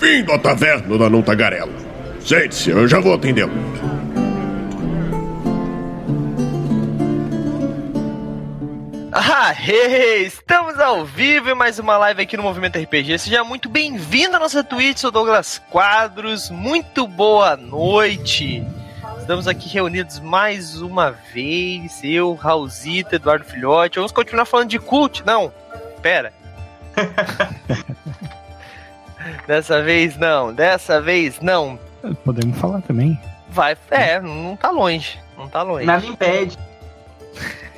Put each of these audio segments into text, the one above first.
Bem-vindo à taverna da Não Tagarela. Sente-se, eu já vou atendê-lo. Ah, hey, estamos ao vivo em mais uma live aqui no Movimento RPG. Seja muito bem-vindo à nossa Twitch, sou Douglas Quadros. Muito boa noite. Estamos aqui reunidos mais uma vez. Eu, Raulzito, Eduardo Filhote. Vamos continuar falando de cult? Não, pera. dessa vez não, dessa vez não. Podemos falar também. Vai, é, não tá longe. Não tá longe. Nada impede.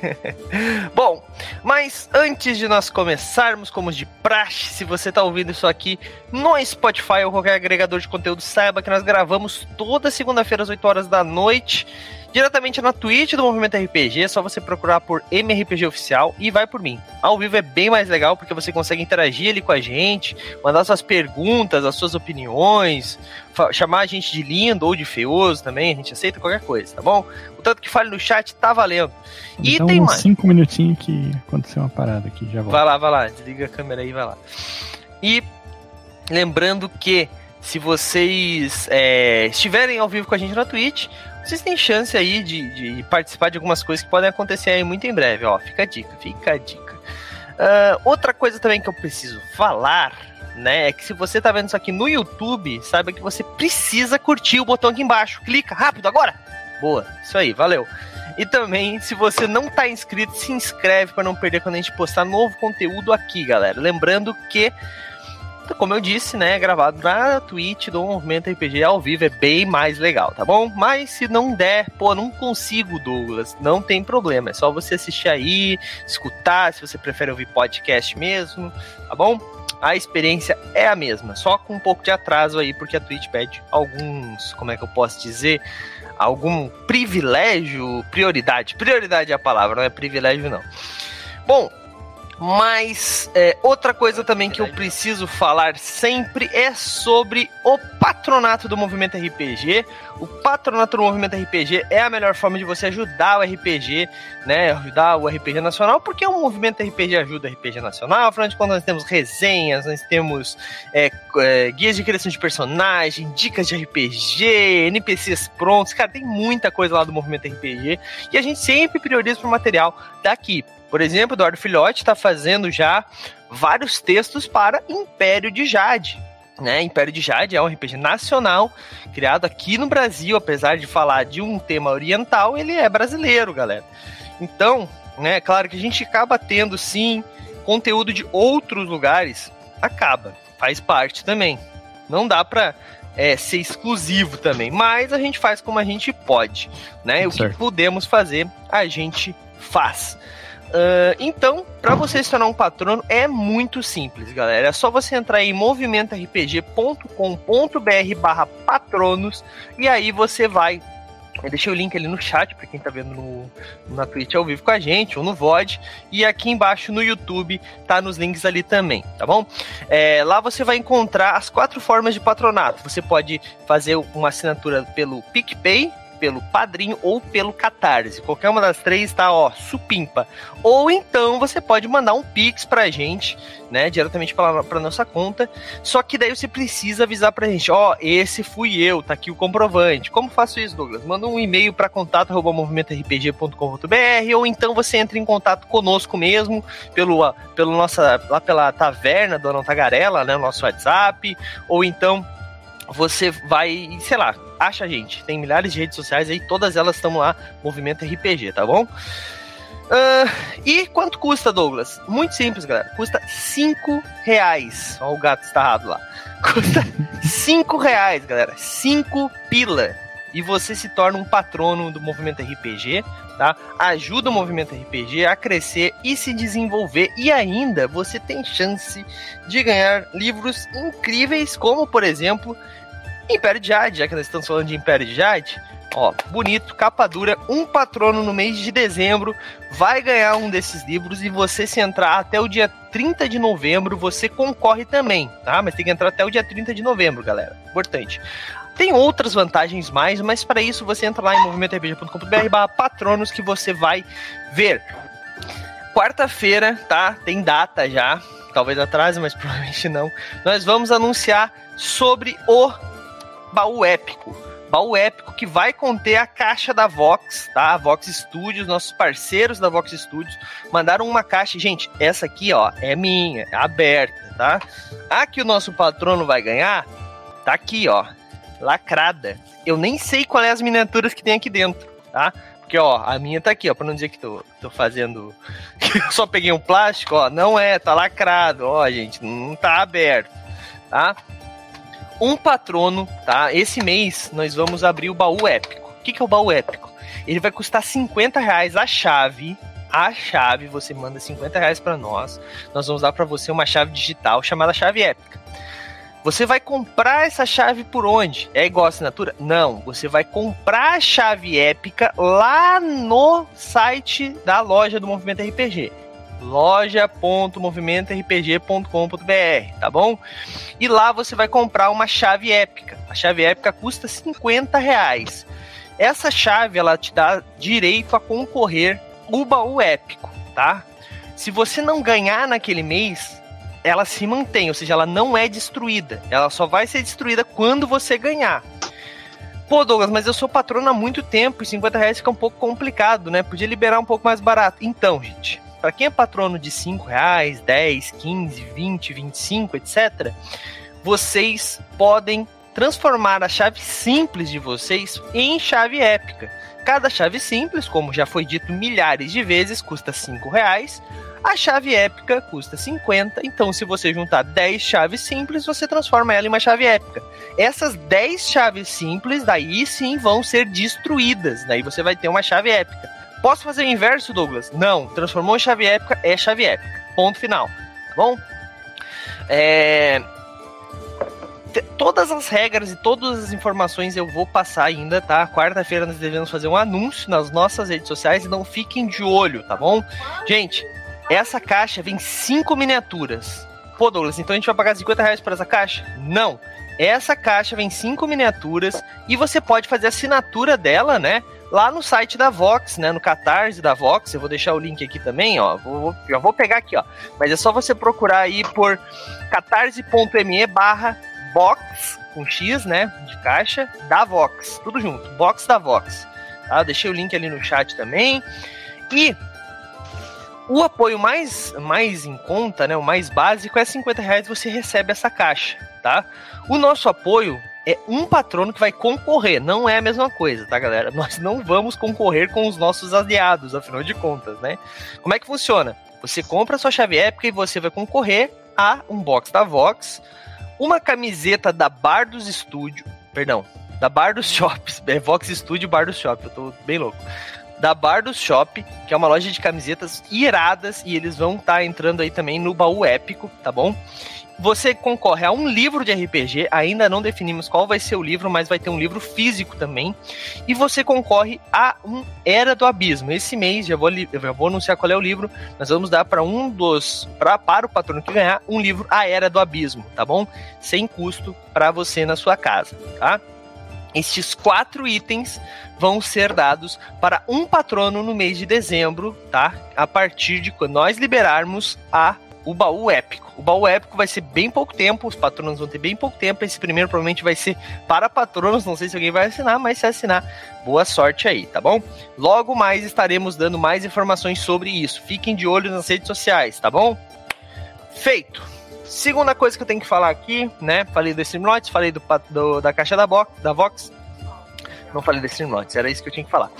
Bom, mas antes de nós começarmos, como de praxe, se você está ouvindo isso aqui no Spotify ou qualquer agregador de conteúdo, saiba que nós gravamos toda segunda-feira às 8 horas da noite diretamente na Twitch do Movimento RPG, é só você procurar por MRPG Oficial e vai por mim. Ao vivo é bem mais legal porque você consegue interagir ali com a gente, mandar suas perguntas, as suas opiniões, chamar a gente de lindo ou de feioso também, a gente aceita qualquer coisa, tá bom? O tanto que fale no chat tá valendo. E então, tem mais. cinco minutinhos que aconteceu uma parada aqui, já volto. Vai lá, vai lá, desliga a câmera aí, vai lá. E lembrando que se vocês é, estiverem ao vivo com a gente na Twitch, vocês têm chance aí de, de, participar de algumas coisas que podem acontecer aí muito em breve, ó. Fica a dica, fica a dica. Uh, outra coisa também que eu preciso falar, né, é que se você tá vendo isso aqui no YouTube, saiba que você precisa curtir o botão aqui embaixo. Clica rápido agora. Boa, isso aí, valeu. E também, se você não tá inscrito, se inscreve para não perder quando a gente postar novo conteúdo aqui, galera. Lembrando que como eu disse, né, gravado na Twitch do Movimento RPG ao vivo, é bem mais legal, tá bom? Mas se não der, pô, não consigo, Douglas, não tem problema, é só você assistir aí, escutar, se você prefere ouvir podcast mesmo, tá bom? A experiência é a mesma, só com um pouco de atraso aí, porque a Twitch pede alguns, como é que eu posso dizer, algum privilégio, prioridade, prioridade é a palavra, não é privilégio não. Bom, mas é, outra coisa também que eu preciso falar sempre é sobre o patronato do movimento RPG. O patronato do movimento RPG é a melhor forma de você ajudar o RPG, né? Ajudar o RPG nacional, porque o movimento RPG ajuda o RPG nacional. Afinal de contas, nós temos resenhas, nós temos é, é, guias de criação de personagem, dicas de RPG, NPCs prontos. Cara, tem muita coisa lá do movimento RPG e a gente sempre prioriza o material daqui. Por exemplo, Eduardo Filhote está fazendo já vários textos para Império de Jade. Né? Império de Jade é um RPG nacional criado aqui no Brasil, apesar de falar de um tema oriental, ele é brasileiro, galera. Então, né, claro que a gente acaba tendo sim conteúdo de outros lugares, acaba, faz parte também. Não dá para é, ser exclusivo também, mas a gente faz como a gente pode, né? O que podemos fazer, a gente faz. Uh, então, para você se tornar um patrono é muito simples, galera. É só você entrar em movimentorpg.com.br barra patronos e aí você vai eu deixei o link ali no chat para quem tá vendo no, na Twitch ao vivo com a gente, ou no VOD. E aqui embaixo no YouTube tá nos links ali também, tá bom? É, lá você vai encontrar as quatro formas de patronato. Você pode fazer uma assinatura pelo PicPay, pelo Padrinho ou pelo Catarse. Qualquer uma das três tá, ó, supimpa. Ou então você pode mandar um Pix pra gente, né, diretamente pra, pra nossa conta. Só que daí você precisa avisar pra gente, ó, esse fui eu, tá aqui o comprovante. Como faço isso, Douglas? Manda um e-mail para contato@movimentorpg.com.br ou então você entra em contato conosco mesmo pelo pelo nossa lá pela taverna do Tagarela, né, nosso WhatsApp, ou então você vai, sei lá, acha a gente. Tem milhares de redes sociais aí, todas elas estão lá, Movimento RPG, tá bom? Uh, e quanto custa, Douglas? Muito simples, galera. Custa 5 reais. Olha o gato estarrado lá. Custa 5 reais, galera. 5 pila. E você se torna um patrono do movimento RPG, tá? Ajuda o movimento RPG a crescer e se desenvolver. E ainda você tem chance de ganhar livros incríveis, como por exemplo Império de Jade, já que nós estamos falando de Império de Jade, ó, bonito, capa dura, um patrono no mês de dezembro vai ganhar um desses livros e você se entrar até o dia 30 de novembro, você concorre também, tá? Mas tem que entrar até o dia 30 de novembro, galera. Importante. Tem outras vantagens mais, mas para isso você entra lá em movimentorpg.com.br patronos que você vai ver. Quarta-feira, tá? Tem data já. Talvez atrase, mas provavelmente não. Nós vamos anunciar sobre o baú épico. Baú épico que vai conter a caixa da Vox, tá? A Vox Studios, nossos parceiros da Vox Studios mandaram uma caixa. Gente, essa aqui, ó, é minha, é aberta, tá? A que o nosso patrono vai ganhar, tá aqui, ó, lacrada. Eu nem sei qual é as miniaturas que tem aqui dentro, tá? Porque, ó, a minha tá aqui, ó, pra não dizer que tô, tô fazendo. só peguei um plástico, ó. Não é, tá lacrado, ó, gente, não tá aberto, tá? Um patrono, tá? Esse mês nós vamos abrir o baú épico. O que, que é o baú épico? Ele vai custar 50 reais a chave. A chave, você manda 50 reais pra nós. Nós vamos dar para você uma chave digital chamada chave épica. Você vai comprar essa chave por onde? É igual assinatura? Não, você vai comprar a chave épica lá no site da loja do Movimento RPG. loja.movimentorpg.com.br, tá bom? E lá você vai comprar uma chave épica. A chave épica custa 50 reais. Essa chave ela te dá direito a concorrer o baú épico, tá? Se você não ganhar naquele mês, ela se mantém, ou seja, ela não é destruída. Ela só vai ser destruída quando você ganhar. Pô, Douglas, mas eu sou patrono há muito tempo e 50 reais fica um pouco complicado, né? Podia liberar um pouco mais barato. Então, gente, para quem é patrono de 5 reais, 10, 15, 20, 25, etc., vocês podem transformar a chave simples de vocês em chave épica. Cada chave simples, como já foi dito milhares de vezes, custa 5 reais. A chave épica custa 50, então se você juntar 10 chaves simples, você transforma ela em uma chave épica. Essas 10 chaves simples, daí sim vão ser destruídas, daí você vai ter uma chave épica. Posso fazer o inverso, Douglas? Não, transformou em chave épica, é chave épica. Ponto final. Tá bom? É... Todas as regras e todas as informações eu vou passar ainda, tá? Quarta-feira nós devemos fazer um anúncio nas nossas redes sociais, então fiquem de olho, tá bom? Gente, essa caixa vem cinco miniaturas. Pô, Douglas, então a gente vai pagar 50 reais por essa caixa? Não. Essa caixa vem cinco miniaturas e você pode fazer a assinatura dela, né? Lá no site da Vox, né? No Catarse da Vox. Eu vou deixar o link aqui também, ó. Vou, já vou pegar aqui, ó. Mas é só você procurar aí por catarse.me barra box, com X, né? De caixa, da Vox. Tudo junto. Box da Vox. Tá? Eu deixei o link ali no chat também. E o apoio mais, mais em conta, né, o mais básico, é 50 reais você recebe essa caixa, tá? O nosso apoio é um patrono que vai concorrer, não é a mesma coisa, tá, galera? Nós não vamos concorrer com os nossos aliados, afinal de contas, né? Como é que funciona? Você compra a sua chave épica e você vai concorrer a um box da Vox, uma camiseta da Bar dos Studio, perdão, da Bar dos Shops, é Vox Studio Bar dos Shop, eu tô bem louco da Bar do Shop, que é uma loja de camisetas iradas e eles vão estar tá entrando aí também no baú épico, tá bom? Você concorre a um livro de RPG, ainda não definimos qual vai ser o livro, mas vai ter um livro físico também. E você concorre a um Era do Abismo. Esse mês, já vou, já vou anunciar qual é o livro, nós vamos dar para um dos. Pra, para o patrono que ganhar, um livro A Era do Abismo, tá bom? Sem custo para você na sua casa, tá? Estes quatro itens vão ser dados para um patrono no mês de dezembro, tá? A partir de quando nós liberarmos a o baú épico. O baú épico vai ser bem pouco tempo, os patronos vão ter bem pouco tempo. Esse primeiro provavelmente vai ser para patronos, não sei se alguém vai assinar, mas se assinar, boa sorte aí, tá bom? Logo mais estaremos dando mais informações sobre isso. Fiquem de olho nas redes sociais, tá bom? Feito. Segunda coisa que eu tenho que falar aqui, né? Falei do Streamlabs, falei do, do, da caixa da, Bo da Vox. Não falei do Streamlabs, era isso que eu tinha que falar.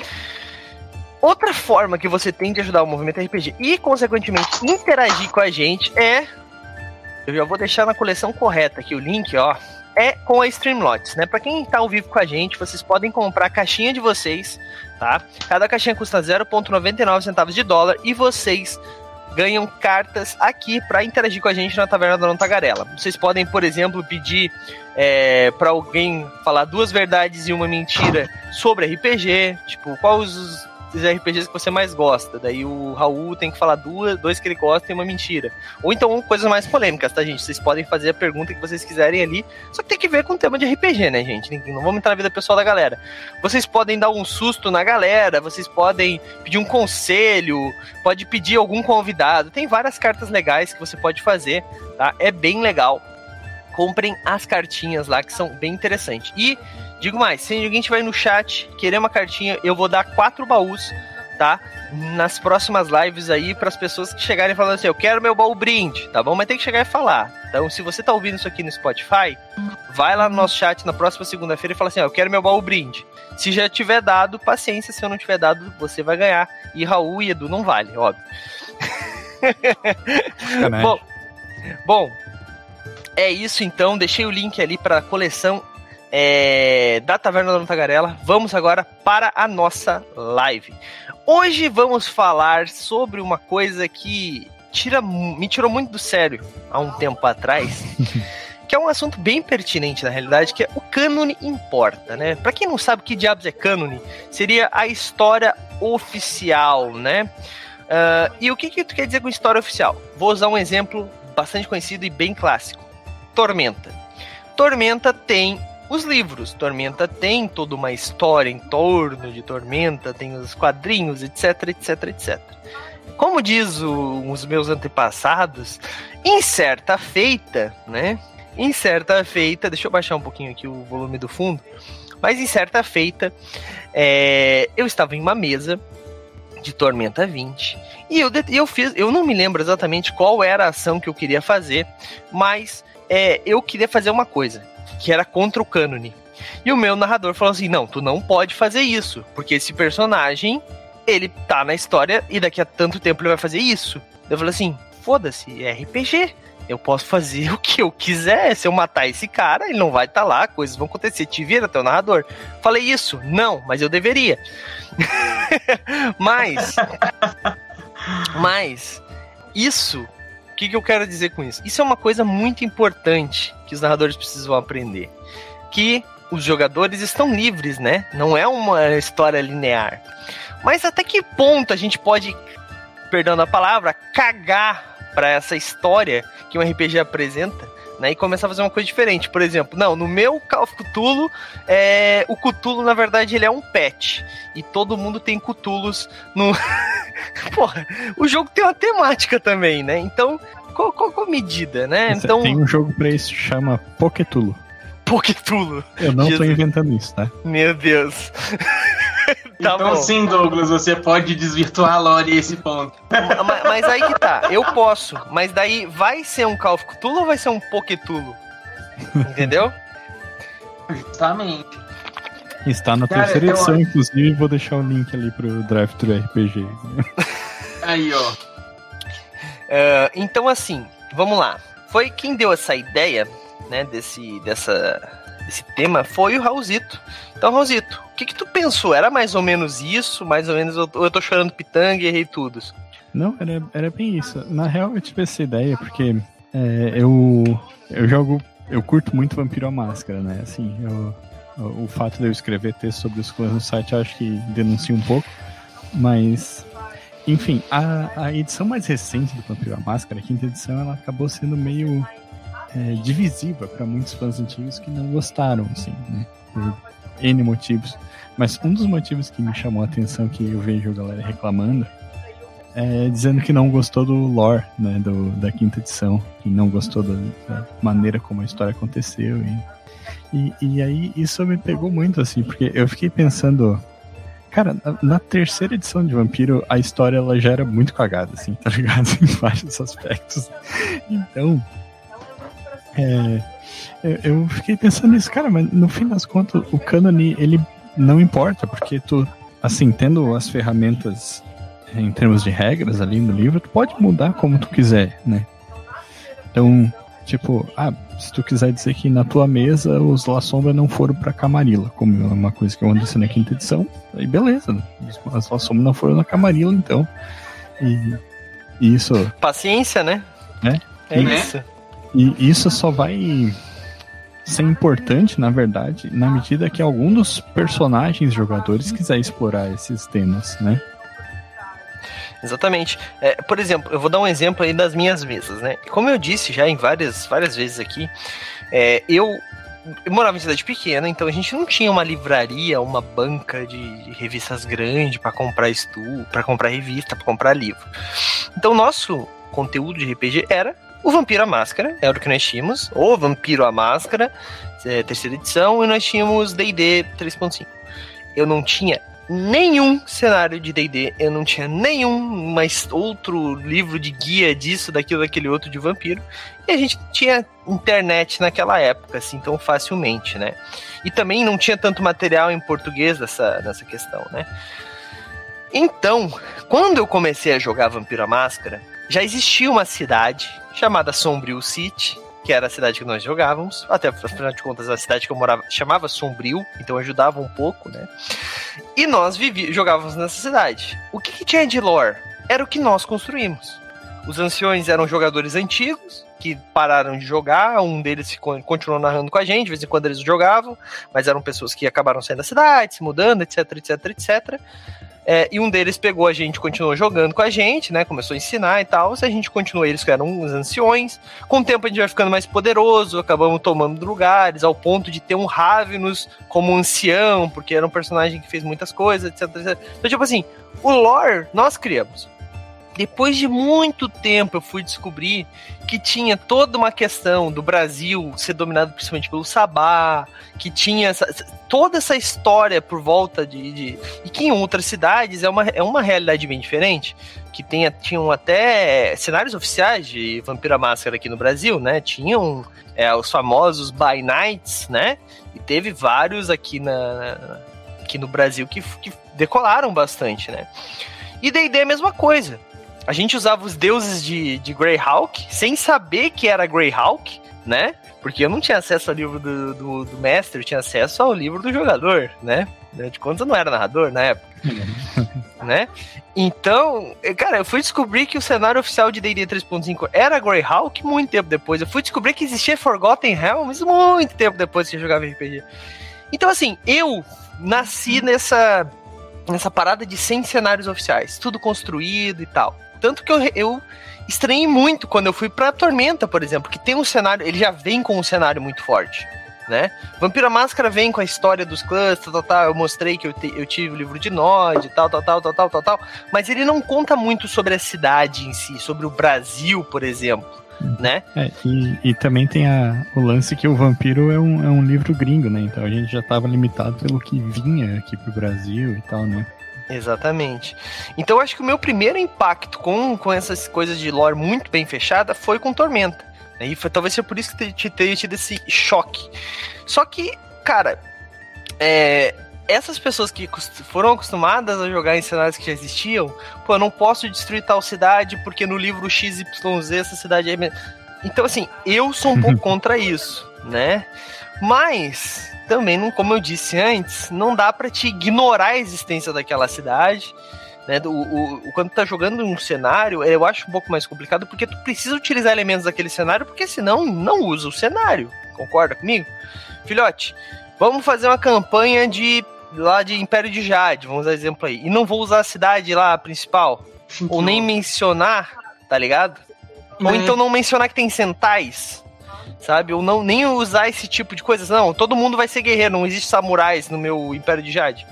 Outra forma que você tem de ajudar o movimento RPG e, consequentemente, interagir com a gente é. Eu já vou deixar na coleção correta aqui o link, ó. É com a Streamlots, né? Para quem tá ao vivo com a gente, vocês podem comprar a caixinha de vocês, tá? Cada caixinha custa 0,99 centavos de dólar e vocês ganham cartas aqui para interagir com a gente na Taverna da Não Tagarela. Vocês podem, por exemplo, pedir é, para alguém falar duas verdades e uma mentira sobre RPG, tipo, quais os dos RPGs que você mais gosta. Daí o Raul tem que falar duas, dois que ele gosta e uma mentira. Ou então coisas mais polêmicas, tá, gente? Vocês podem fazer a pergunta que vocês quiserem ali, só que tem que ver com o tema de RPG, né, gente? Não vamos entrar na vida pessoal da galera. Vocês podem dar um susto na galera, vocês podem pedir um conselho, pode pedir algum convidado. Tem várias cartas legais que você pode fazer, tá? É bem legal. comprem as cartinhas lá que são bem interessantes. E digo mais, se alguém tiver no chat querer uma cartinha, eu vou dar quatro baús, tá? Nas próximas lives aí para as pessoas que chegarem falando assim, eu quero meu baú brinde, tá bom? Mas tem que chegar e falar. Então, se você tá ouvindo isso aqui no Spotify, vai lá no nosso chat na próxima segunda-feira e fala assim, ó, eu quero meu baú brinde. Se já tiver dado, paciência, se eu não tiver dado, você vai ganhar. E Raul e Edu não vale, óbvio. bom, bom, é isso então. Deixei o link ali para a coleção é, da Taverna da Tagarela. Vamos agora para a nossa live. Hoje vamos falar sobre uma coisa que tira, me tirou muito do sério há um tempo atrás. que é um assunto bem pertinente na realidade, que é o cânone importa, né? Para quem não sabe que diabos é cânone, seria a história oficial, né? Uh, e o que, que tu quer dizer com história oficial? Vou usar um exemplo bastante conhecido e bem clássico. Tormenta. Tormenta tem os livros. Tormenta tem toda uma história em torno de Tormenta, tem os quadrinhos, etc, etc, etc. Como diz o, os meus antepassados, em certa feita, né? Em certa feita, deixa eu baixar um pouquinho aqui o volume do fundo, mas em certa feita, é, eu estava em uma mesa de Tormenta 20 e eu, eu fiz, eu não me lembro exatamente qual era a ação que eu queria fazer, mas é, eu queria fazer uma coisa, que era contra o cânone. E o meu narrador falou assim: não, tu não pode fazer isso, porque esse personagem, ele tá na história e daqui a tanto tempo ele vai fazer isso. Eu falei assim: foda-se, é RPG. Eu posso fazer o que eu quiser. Se eu matar esse cara, ele não vai estar tá lá, coisas vão acontecer. Te vira, teu narrador. Falei isso? Não, mas eu deveria. mas. mas. Isso o que, que eu quero dizer com isso? Isso é uma coisa muito importante que os narradores precisam aprender. Que os jogadores estão livres, né? Não é uma história linear. Mas até que ponto a gente pode, perdão a palavra, cagar para essa história que um RPG apresenta né, e começar a fazer uma coisa diferente. Por exemplo, não, no meu Call of Cthulhu, é, o Cthulhu, na verdade, ele é um pet. E todo mundo tem Cthulhus no. Porra, o jogo tem uma temática também, né? Então, qual, qual, qual medida, né? então... Tem um jogo pra isso que chama Poketulo. Poketulo. Eu não Jesus. tô inventando isso, tá? Meu Deus. Tá então bom. sim, Douglas, você pode desvirtuar a lore esse ponto. Mas, mas, aí que tá, eu posso, mas daí vai ser um Call of Cthulhu ou vai ser um Poketulo? Entendeu? Justamente. Está na Cara, terceira edição, eu... inclusive, vou deixar o link ali pro Draft do RPG. Aí, ó. Uh, então, assim, vamos lá. Foi quem deu essa ideia, né, desse, dessa, desse tema, foi o Raulzito. Então, Raulzito, o que, que tu pensou? Era mais ou menos isso? Mais ou menos, ou eu tô chorando pitanga e errei tudo? Não, era, era bem isso. Na real, eu tive essa ideia porque é, eu, eu jogo. Eu curto muito Vampiro à Máscara, né? Assim, eu, o, fato de eu escrever texto sobre os clãs no site, eu acho que denuncia um pouco. Mas, enfim, a, a edição mais recente do Vampiro à Máscara, a quinta edição, ela acabou sendo meio é, divisiva para muitos fãs antigos que não gostaram, assim, né? Por N motivos. Mas um dos motivos que me chamou a atenção, que eu vejo a galera reclamando, é dizendo que não gostou do lore, né, do, da quinta edição, que não gostou da, da maneira como a história aconteceu. E, e, e, aí isso me pegou muito, assim, porque eu fiquei pensando. Cara, na, na, terceira edição de Vampiro, a história ela já era muito cagada, assim, tá ligado? em vários aspectos. Então. É, eu, eu fiquei pensando nisso, cara, mas no fim das contas, o cânone, ele não importa, porque tu, assim, tendo as ferramentas em termos de regras ali no livro, tu pode mudar como tu quiser, né? Então, tipo, ah, se tu quiser dizer que na tua mesa os La Sombra não foram pra Camarilla, como é uma coisa que aconteceu na quinta edição, aí beleza, né? as La Sombra não foram na Camarilla, então. E, e isso. Paciência, né? É, é e, isso. E isso só vai ser importante, na verdade, na medida que algum dos personagens jogadores quiser explorar esses temas, né? Exatamente. É, por exemplo, eu vou dar um exemplo aí das minhas mesas, né? Como eu disse já em várias, várias vezes aqui, é, eu, eu, morava em cidade pequena, então a gente não tinha uma livraria, uma banca de, de revistas grande para comprar estudo, para comprar revista, para comprar livro. Então nosso conteúdo de RPG era o Vampiro à Máscara, era o que nós tínhamos, o Vampiro à Máscara, é, terceira edição, e nós tínhamos D&D 3.5. Eu não tinha nenhum cenário de D&D, eu não tinha nenhum mais outro livro de guia disso, daquilo, daquele outro de vampiro, e a gente tinha internet naquela época, assim, tão facilmente, né? E também não tinha tanto material em português nessa, nessa questão, né? Então, quando eu comecei a jogar Vampiro à Máscara, já existia uma cidade chamada Sombrio City, que era a cidade que nós jogávamos. Até, afinal de contas, a cidade que eu morava chamava Sombrio, então ajudava um pouco, né? E nós vivi, jogávamos nessa cidade. O que, que tinha de lore? Era o que nós construímos. Os anciões eram jogadores antigos, que pararam de jogar, um deles continuou narrando com a gente, de vez em quando eles jogavam, mas eram pessoas que acabaram saindo da cidade, se mudando, etc, etc, etc. É, e um deles pegou a gente, continuou jogando com a gente, né? Começou a ensinar e tal. Se a gente continuou, eles eram os anciões. Com o tempo a gente vai ficando mais poderoso, acabamos tomando lugares, ao ponto de ter um Ravenus como ancião, porque era um personagem que fez muitas coisas, etc, etc. Então, tipo assim, o lore nós criamos. Depois de muito tempo eu fui descobrir que tinha toda uma questão do Brasil ser dominado principalmente pelo Sabá, que tinha essa, toda essa história por volta de, de, E que em outras cidades é uma, é uma realidade bem diferente. Que tenha, tinham até cenários oficiais de Vampira Máscara aqui no Brasil, né? Tinham é, os famosos By Nights, né? E teve vários aqui, na, aqui no Brasil que, que decolaram bastante, né? E D&D é a mesma coisa a gente usava os deuses de, de Greyhawk sem saber que era Greyhawk, né? Porque eu não tinha acesso ao livro do, do, do mestre, eu tinha acesso ao livro do jogador, né? De contas eu não era narrador na época. né? Então, cara, eu fui descobrir que o cenário oficial de D&D 3.5 era Greyhawk muito tempo depois. Eu fui descobrir que existia Forgotten Realms muito tempo depois que eu jogava RPG. Então, assim, eu nasci nessa nessa parada de 100 cenários oficiais, tudo construído e tal. Tanto que eu, eu estranhei muito quando eu fui pra Tormenta, por exemplo, que tem um cenário, ele já vem com um cenário muito forte. Né? Vampira Máscara vem com a história dos clãs, tal, tal, tal. Eu mostrei que eu, te, eu tive o livro de Nod, tal, tal, tal, tal, tal, tal, tal. Mas ele não conta muito sobre a cidade em si, sobre o Brasil, por exemplo. Né? É, e, e também tem a, o lance que o Vampiro é um, é um livro gringo, né? Então a gente já estava limitado pelo que vinha aqui pro Brasil e tal, né? Exatamente. Então acho que o meu primeiro impacto com, com essas coisas de lore muito bem fechada foi com Tormenta. E foi, talvez seja por isso que te tenha tido esse choque. Só que, cara, é, essas pessoas que foram acostumadas a jogar em cenários que já existiam, pô, eu não posso destruir tal cidade porque no livro XYZ essa cidade é. Então, assim, eu sou um pouco contra isso, né? Mas também, não, como eu disse antes, não dá para te ignorar a existência daquela cidade. Né, o, o, quando tu tá jogando um cenário, eu acho um pouco mais complicado porque tu precisa utilizar elementos daquele cenário, porque senão não usa o cenário. Concorda comigo? Filhote, vamos fazer uma campanha de lá de Império de Jade, vamos dar exemplo aí. E não vou usar a cidade lá principal. Ou nem mencionar, tá ligado? Ou então não mencionar que tem centais sabe? Ou não nem usar esse tipo de coisas. Não, todo mundo vai ser guerreiro, não existe samurais no meu Império de Jade.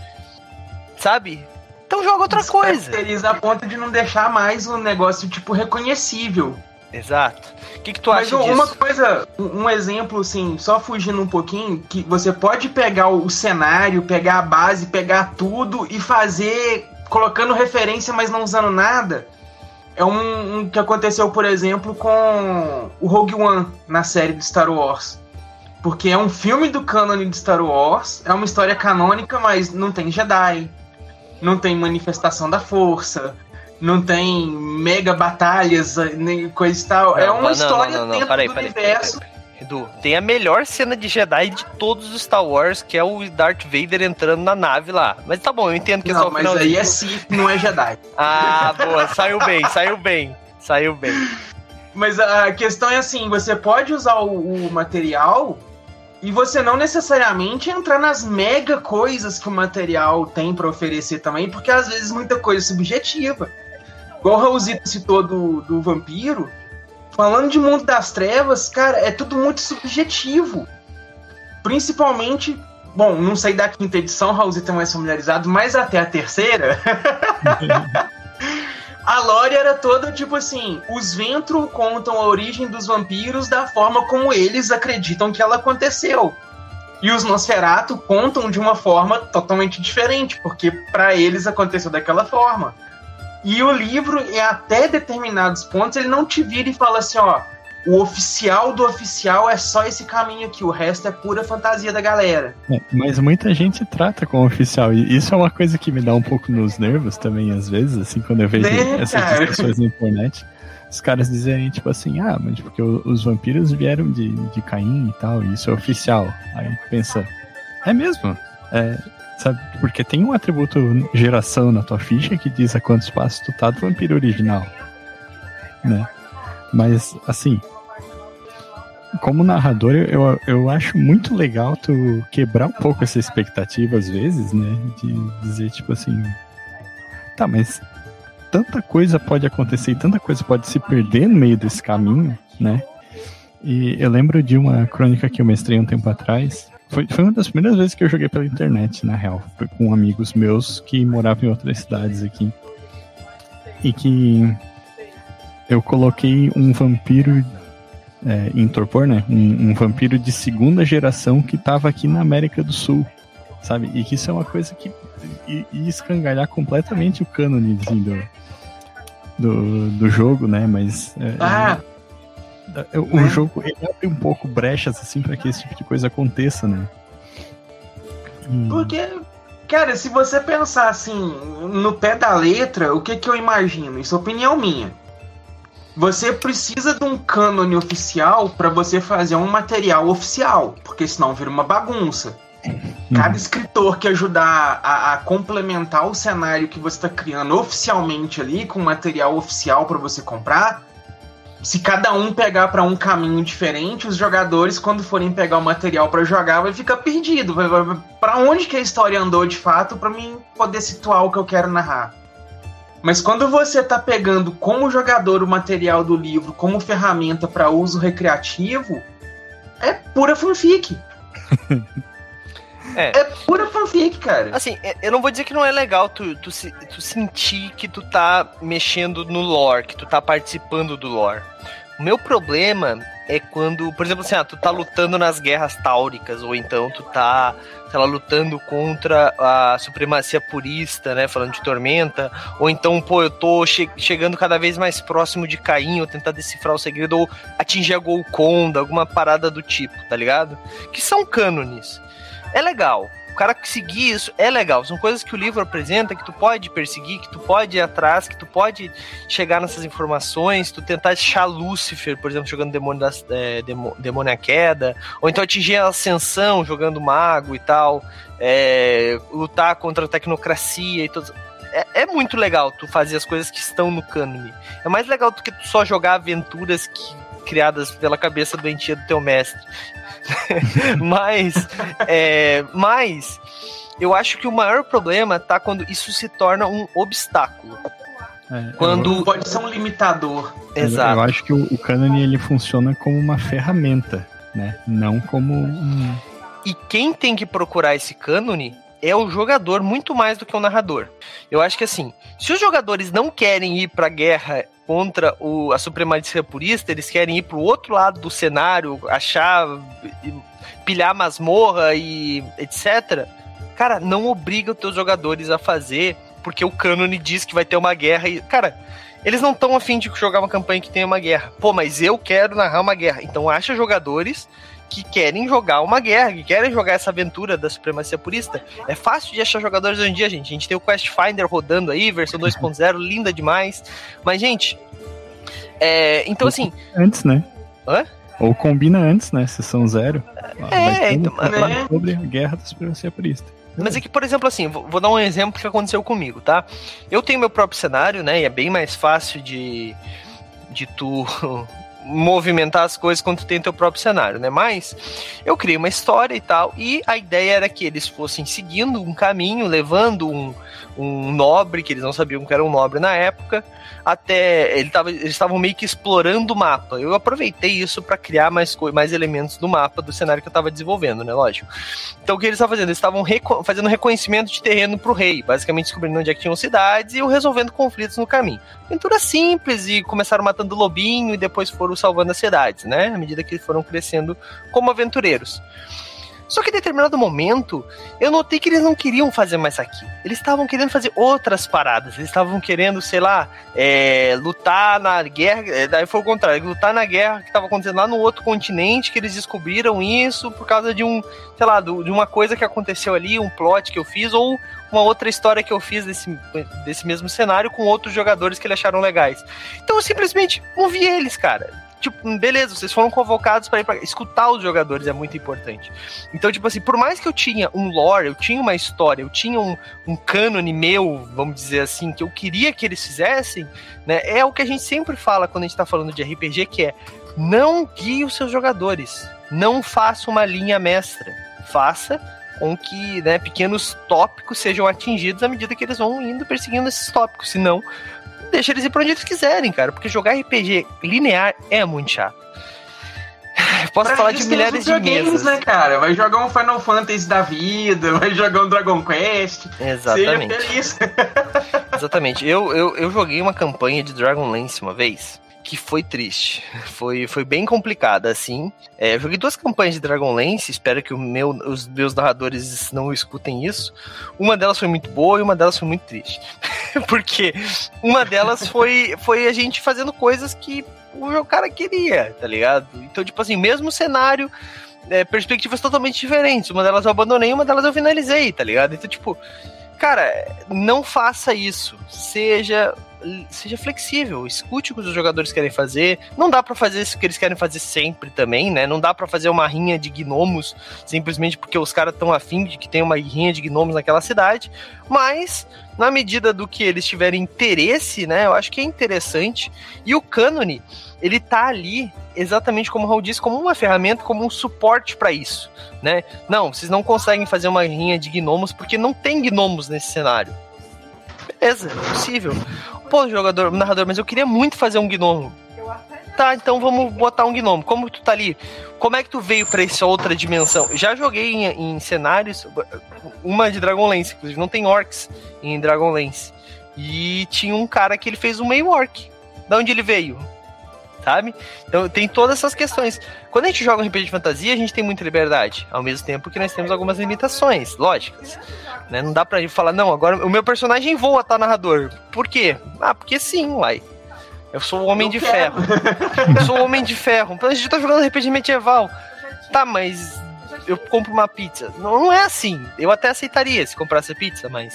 Sabe? Então joga outra coisa. Eles a ponto de não deixar mais um negócio, tipo, reconhecível. Exato. O que, que tu acha Mas disso? uma coisa, um exemplo, assim, só fugindo um pouquinho, que você pode pegar o cenário, pegar a base, pegar tudo e fazer, colocando referência, mas não usando nada é um, um, que aconteceu, por exemplo, com o Rogue One na série de Star Wars. Porque é um filme do cânone de Star Wars, é uma história canônica, mas não tem Jedi, não tem manifestação da força, não tem mega batalhas, nem coisa e tal. É não, é uma não, história não, dentro do universo. Edu, tem a melhor cena de Jedi de todos os Star Wars, que é o Darth Vader entrando na nave lá. Mas tá bom, eu entendo que não, é só mas final aí é Sith, não é Jedi. Ah, boa, saiu bem, saiu bem, saiu bem. Mas a questão é assim, você pode usar o, o material e você não necessariamente entrar nas mega coisas que o material tem para oferecer também, porque às vezes muita coisa é subjetiva. Igual o Raulzito citou do, do vampiro, Falando de Mundo das Trevas, cara, é tudo muito subjetivo. Principalmente, bom, não sei da quinta edição, Raulzito é mais familiarizado, mas até a terceira. A lore era toda tipo assim: os Ventro contam a origem dos vampiros da forma como eles acreditam que ela aconteceu. E os Nosferatu contam de uma forma totalmente diferente, porque para eles aconteceu daquela forma. E o livro, é até determinados pontos, ele não te vira e fala assim, ó, o oficial do oficial é só esse caminho aqui, o resto é pura fantasia da galera. É, mas muita gente trata como oficial, e isso é uma coisa que me dá um pouco nos nervos também, às vezes, assim, quando eu vejo né, essas cara? discussões na internet. Os caras dizem, tipo assim, ah, mas porque os vampiros vieram de, de Caim e tal, e isso é oficial. Aí pensa, é mesmo? É, sabe? Porque tem um atributo geração na tua ficha que diz a quantos passos tu tá do vampiro original, né? Mas, assim, como narrador, eu, eu acho muito legal tu quebrar um pouco essa expectativa às vezes, né? De dizer, tipo assim, tá, mas tanta coisa pode acontecer e tanta coisa pode se perder no meio desse caminho, né? E eu lembro de uma crônica que eu mestrei um tempo atrás. Foi, foi uma das primeiras vezes que eu joguei pela internet, na real. Foi com amigos meus que moravam em outras cidades aqui. E que eu coloquei um vampiro é, em Torpor, né? Um, um, vampiro de segunda geração que tava aqui na América do Sul, sabe? E que isso é uma coisa que ia escangalhar completamente o cânone do, do, do jogo, né? Mas é, ah. é, o né? jogo abre um pouco brechas assim para que esse tipo de coisa aconteça, né? Hum. Porque Cara, se você pensar assim, no pé da letra, o que que eu imagino? Isso é opinião minha. Você precisa de um cânone oficial para você fazer um material oficial, porque senão vira uma bagunça. Cada uhum. escritor que ajudar a, a, complementar o cenário que você está criando oficialmente ali, com material oficial para você comprar, se cada um pegar para um caminho diferente, os jogadores, quando forem pegar o material para jogar, vai ficar perdido. Para onde que a história andou de fato para mim poder situar o que eu quero narrar? Mas quando você tá pegando como jogador o material do livro como ferramenta para uso recreativo, é pura fanfic. É. é pura fanfic, cara. Assim, é, eu não vou dizer que não é legal tu, tu, tu sentir que tu tá mexendo no lore, que tu tá participando do lore. O meu problema é quando, por exemplo, assim, ah, tu tá lutando nas guerras táuricas, ou então tu tá, sei lá, lutando contra a supremacia purista, né, falando de Tormenta, ou então, pô, eu tô che chegando cada vez mais próximo de Caim, ou tentar decifrar o segredo, ou atingir a Golconda, alguma parada do tipo, tá ligado? Que são cânones. É legal, o cara seguir isso é legal. São coisas que o livro apresenta que tu pode perseguir, que tu pode ir atrás, que tu pode chegar nessas informações, tu tentar achar Lúcifer, por exemplo, jogando Demônio, da, é, Demônio à Queda, ou então atingir a Ascensão jogando Mago e tal, é, lutar contra a tecnocracia e tudo. É, é, muito legal tu fazer as coisas que estão no cânone. É mais legal do que tu só jogar aventuras que, criadas pela cabeça doentia do teu mestre. mas, é, mas eu acho que o maior problema tá quando isso se torna um obstáculo. É, quando pode ser um limitador. Exato. Eu, eu acho que o, o canon ele funciona como uma ferramenta, né? Não como um. E quem tem que procurar esse cânone é o jogador muito mais do que o narrador. Eu acho que assim, se os jogadores não querem ir pra guerra contra o, a supremacia purista, eles querem ir pro outro lado do cenário, achar, pilhar masmorra e etc. Cara, não obriga os teus jogadores a fazer, porque o cânone diz que vai ter uma guerra e. Cara, eles não estão afim de jogar uma campanha que tenha uma guerra. Pô, mas eu quero narrar uma guerra. Então acha jogadores que querem jogar uma guerra, que querem jogar essa aventura da supremacia purista. É fácil de achar jogadores hoje em dia, gente. A gente tem o Quest Finder rodando aí, versão 2.0, linda demais. Mas, gente, é, então assim. Antes, né? Hã? Ou combina antes, né? Sessão zero. É, então. Mas, sobre a guerra da supremacia purista. Mas é que, por exemplo, assim, vou, dar um exemplo que aconteceu comigo, tá? Eu tenho meu próprio cenário, né? E é bem mais fácil de, de tu movimentar as coisas quando tu tem teu próprio cenário, né? Mas eu criei uma história e tal, e a ideia era que eles fossem seguindo um caminho, levando um, um nobre, que eles não sabiam que era um nobre na época, até ele tava, eles estavam meio que explorando o mapa. Eu aproveitei isso para criar mais, mais elementos do mapa do cenário que eu estava desenvolvendo, né? Lógico. Então o que eles estavam fazendo? Eles estavam reco fazendo reconhecimento de terreno pro rei, basicamente descobrindo onde é que tinham cidades e resolvendo conflitos no caminho. Aventura simples e começaram matando lobinho e depois foram salvando as cidades, né? À medida que eles foram crescendo como aventureiros. Só que em determinado momento, eu notei que eles não queriam fazer mais aqui. Eles estavam querendo fazer outras paradas. Eles estavam querendo, sei lá, é, lutar na guerra. É, daí foi o contrário, lutar na guerra que estava acontecendo lá no outro continente, que eles descobriram isso por causa de um, sei lá, do, de uma coisa que aconteceu ali, um plot que eu fiz, ou uma outra história que eu fiz desse, desse mesmo cenário com outros jogadores que eles acharam legais. Então eu simplesmente não vi eles, cara tipo, beleza, vocês foram convocados para ir pra escutar os jogadores é muito importante. Então, tipo assim, por mais que eu tinha um lore, eu tinha uma história, eu tinha um, um cânone meu, vamos dizer assim, que eu queria que eles fizessem, né? É o que a gente sempre fala quando a gente tá falando de RPG, que é não guie os seus jogadores. Não faça uma linha mestra. Faça com que né, pequenos tópicos sejam atingidos à medida que eles vão indo perseguindo esses tópicos. Senão, deixa eles ir pra onde eles quiserem, cara. Porque jogar RPG linear é muito chato. Posso pra falar de milhares de mesas. né, cara? Vai jogar um Final Fantasy da vida, vai jogar um Dragon Quest. Exatamente. Seja feliz. Exatamente. Eu, eu, eu joguei uma campanha de Dragonlance uma vez que foi triste. Foi, foi bem complicada, assim. É, joguei duas campanhas de Dragonlance, espero que meu, os meus narradores não escutem isso. Uma delas foi muito boa e uma delas foi muito triste. Porque uma delas foi, foi a gente fazendo coisas que o cara queria, tá ligado? Então, tipo assim, mesmo cenário, é, perspectivas totalmente diferentes. Uma delas eu abandonei, uma delas eu finalizei, tá ligado? Então, tipo, cara, não faça isso. Seja seja flexível, escute o que os jogadores querem fazer. Não dá para fazer isso que eles querem fazer sempre também, né? Não dá para fazer uma rinha de gnomos simplesmente porque os caras estão afim de que tem uma rinha de gnomos naquela cidade, mas na medida do que eles tiverem interesse, né? Eu acho que é interessante. E o cânone, ele tá ali exatamente como o Raul disse, como uma ferramenta, como um suporte para isso, né? Não, vocês não conseguem fazer uma rinha de gnomos porque não tem gnomos nesse cenário. Beleza, é possível pô, jogador, narrador, mas eu queria muito fazer um gnomo. Tá, então vamos botar um gnomo. Como tu tá ali? Como é que tu veio para essa outra dimensão? Já joguei em, em, cenários, uma de Dragonlance, inclusive não tem orcs em Dragonlance. E tinha um cara que ele fez um meio orc. Da onde ele veio? Sabe? Então tem todas essas questões. Quando a gente joga um RPG de fantasia, a gente tem muita liberdade, ao mesmo tempo que nós temos algumas limitações, lógicas. Né? Não dá pra gente falar, não, agora o meu personagem voa, tá, narrador. Por quê? Ah, porque sim, uai. Eu sou o Homem eu de quero. Ferro. eu sou o Homem de Ferro. Então a gente tá jogando RPG medieval. Tá, mas eu compro uma pizza. Não, não é assim. Eu até aceitaria se comprasse pizza, mas.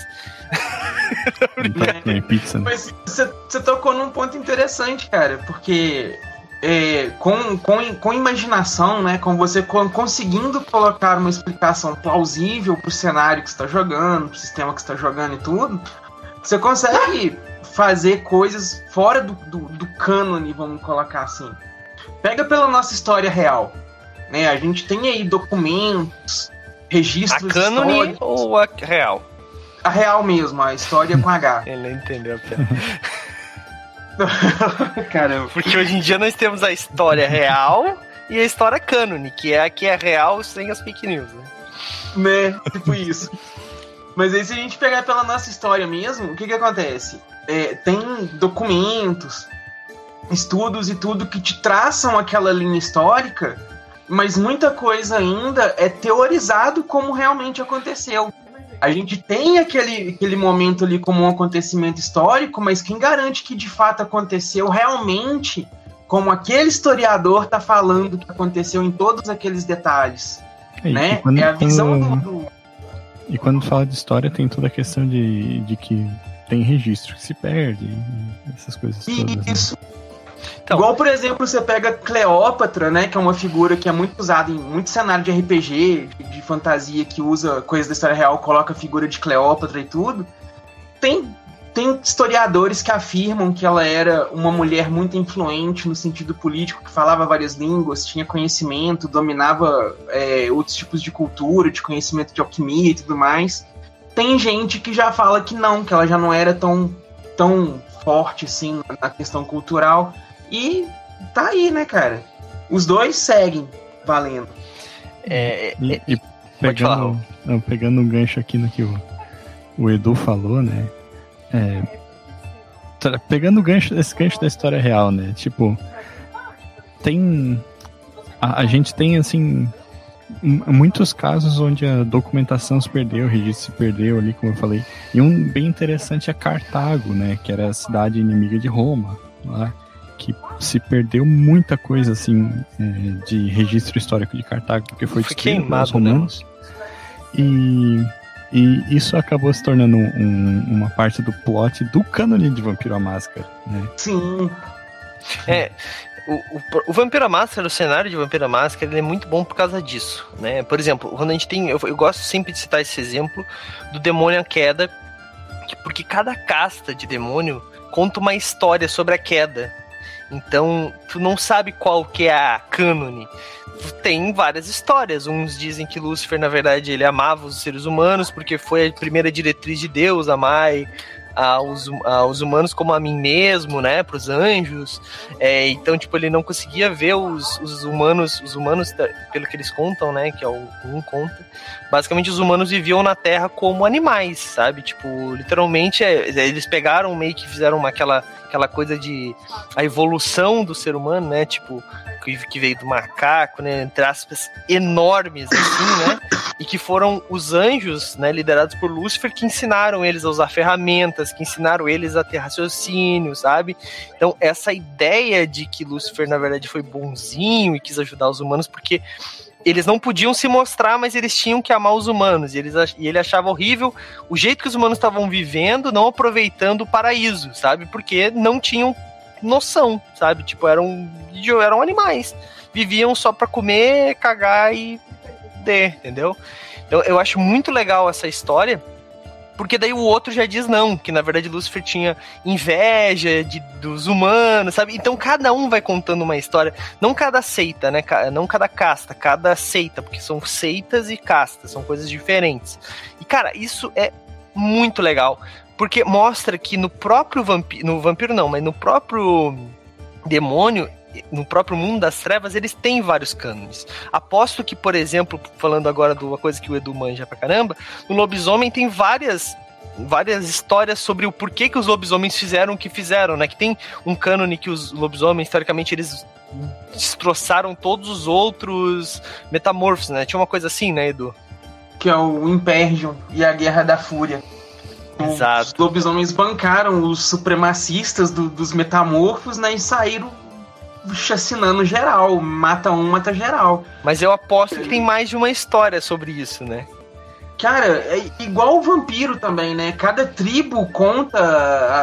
é, pizza, né? Mas você, tocou num ponto interessante, cara, porque é, com, com, com imaginação, né, com você com, conseguindo colocar uma explicação plausível pro cenário que você está jogando, pro sistema que você está jogando e tudo, você consegue fazer coisas fora do, do, do cânone, vamos colocar assim. Pega pela nossa história real. Né? A gente tem aí documentos, registros. A cânone ou a real? A real mesmo, a história com H. Ele entendeu a piada. Caramba. Porque hoje em dia nós temos a história real e a história cânone, que é a que é real sem as fake news, né? Né, tipo isso. Mas aí se a gente pegar pela nossa história mesmo, o que que acontece? É, tem documentos, estudos e tudo que te traçam aquela linha histórica, mas muita coisa ainda é teorizado como realmente aconteceu. A gente tem aquele, aquele momento ali como um acontecimento histórico, mas quem garante que de fato aconteceu realmente como aquele historiador está falando que aconteceu em todos aqueles detalhes? É, né? Quando, é a visão quando, do, E quando fala de história, tem toda a questão de, de que tem registro que se perde, essas coisas todas. Né? Isso. Né? Então, Igual, por exemplo, você pega Cleópatra, né? Que é uma figura que é muito usada em muito cenário de RPG, de, fantasia, que usa coisas da história real, coloca a figura de Cleópatra e tudo. Tem tem historiadores que afirmam que ela era uma mulher muito influente no sentido político, que falava várias línguas, tinha conhecimento, dominava é, outros tipos de cultura, de conhecimento de alquimia e tudo mais. Tem gente que já fala que não, que ela já não era tão, tão forte assim na questão cultural. E tá aí, né, cara? Os dois seguem valendo. É, E, é, e Pode falar, pegando, não, pegando um gancho aqui no que o, o Edu falou, né? É, pegando o gancho, esse gancho da história real, né? Tipo, tem. A, a gente tem, assim. Muitos casos onde a documentação se perdeu, o registro se perdeu ali, como eu falei. E um bem interessante é Cartago, né? Que era a cidade inimiga de Roma, lá, que se perdeu muita coisa, assim, é, de registro histórico de Cartago, porque foi Foi destruído pelos queimado, né? romanos. E, e isso acabou se tornando um- uma parte do plot do cânone de Vampiro à Máscara, né? Sim, É, o, o, o Vampiro à Máscara, o cenário de Vampiro à Máscara, ele é muito bom por causa disso, né? Por exemplo, quando a gente tem... Eu, eu gosto sempre de citar esse exemplo do Demônio à Queda, que- porque cada casta de demônio conta uma história sobre a queda. Então, tu não sabe qual que é a cânone. Tem várias histórias. Uns dizem que Lúcifer, na verdade, ele amava os seres humanos porque foi a primeira diretriz de Deus, amar aos, aos humanos como a mim mesmo, né? Para os anjos. É, então, tipo, ele não conseguia ver os, os humanos, os humanos, pelo que eles contam, né? Que é o um conta. Basicamente, os humanos viviam na Terra como animais, sabe? Tipo, literalmente, é, eles pegaram meio que fizeram uma, aquela, aquela coisa de a evolução do ser humano, né? Tipo, que, veio do macaco, né? Entre aspas, enormes, assim, né? E que foram os anjos, né? Liderados por Lúcifer, que ensinaram eles a usar ferramentas, que ensinaram eles a ter raciocínio, sabe? Então, essa ideia de que Lúcifer, na verdade, foi bonzinho e quis ajudar os humanos, porque eles não podiam se mostrar, mas eles tinham que amar os humanos. E, eles, e ele achava horrível o jeito que os humanos estavam vivendo, não aproveitando o paraíso, sabe? Porque não tinham noção, sabe? Tipo, eram, eram animais. Viviam só pra comer, cagar e der, entendeu? Então, eu acho muito legal essa história. Porque daí o outro já diz não, que na verdade Lúcifer tinha inveja de, dos humanos, sabe? Então cada um vai contando uma história, não cada seita, né? Não cada casta, cada seita, porque são seitas e castas, são coisas diferentes. E cara, isso é muito legal, porque mostra que no próprio vampiro, no vampiro não, mas no próprio demônio, no próprio mundo das trevas, eles têm vários cânones. Aposto que, por exemplo, falando agora de uma coisa que o Edu manja pra caramba, no lobisomem tem várias várias histórias sobre o porquê que os lobisomens fizeram o que fizeram, né? Que tem um cânone que os lobisomens, historicamente, eles destroçaram todos os outros metamorfos, né? Tinha uma coisa assim, né, Edu? que é o Impergion e a Guerra da Fúria. Exato. Os lobisomens bancaram os supremacistas do- dos metamorfos, né? E saíram chacinando geral. Mata um, mata geral. Mas eu aposto que tem mais de uma história sobre isso, né? Cara, é igual o vampiro também, né? Cada tribo conta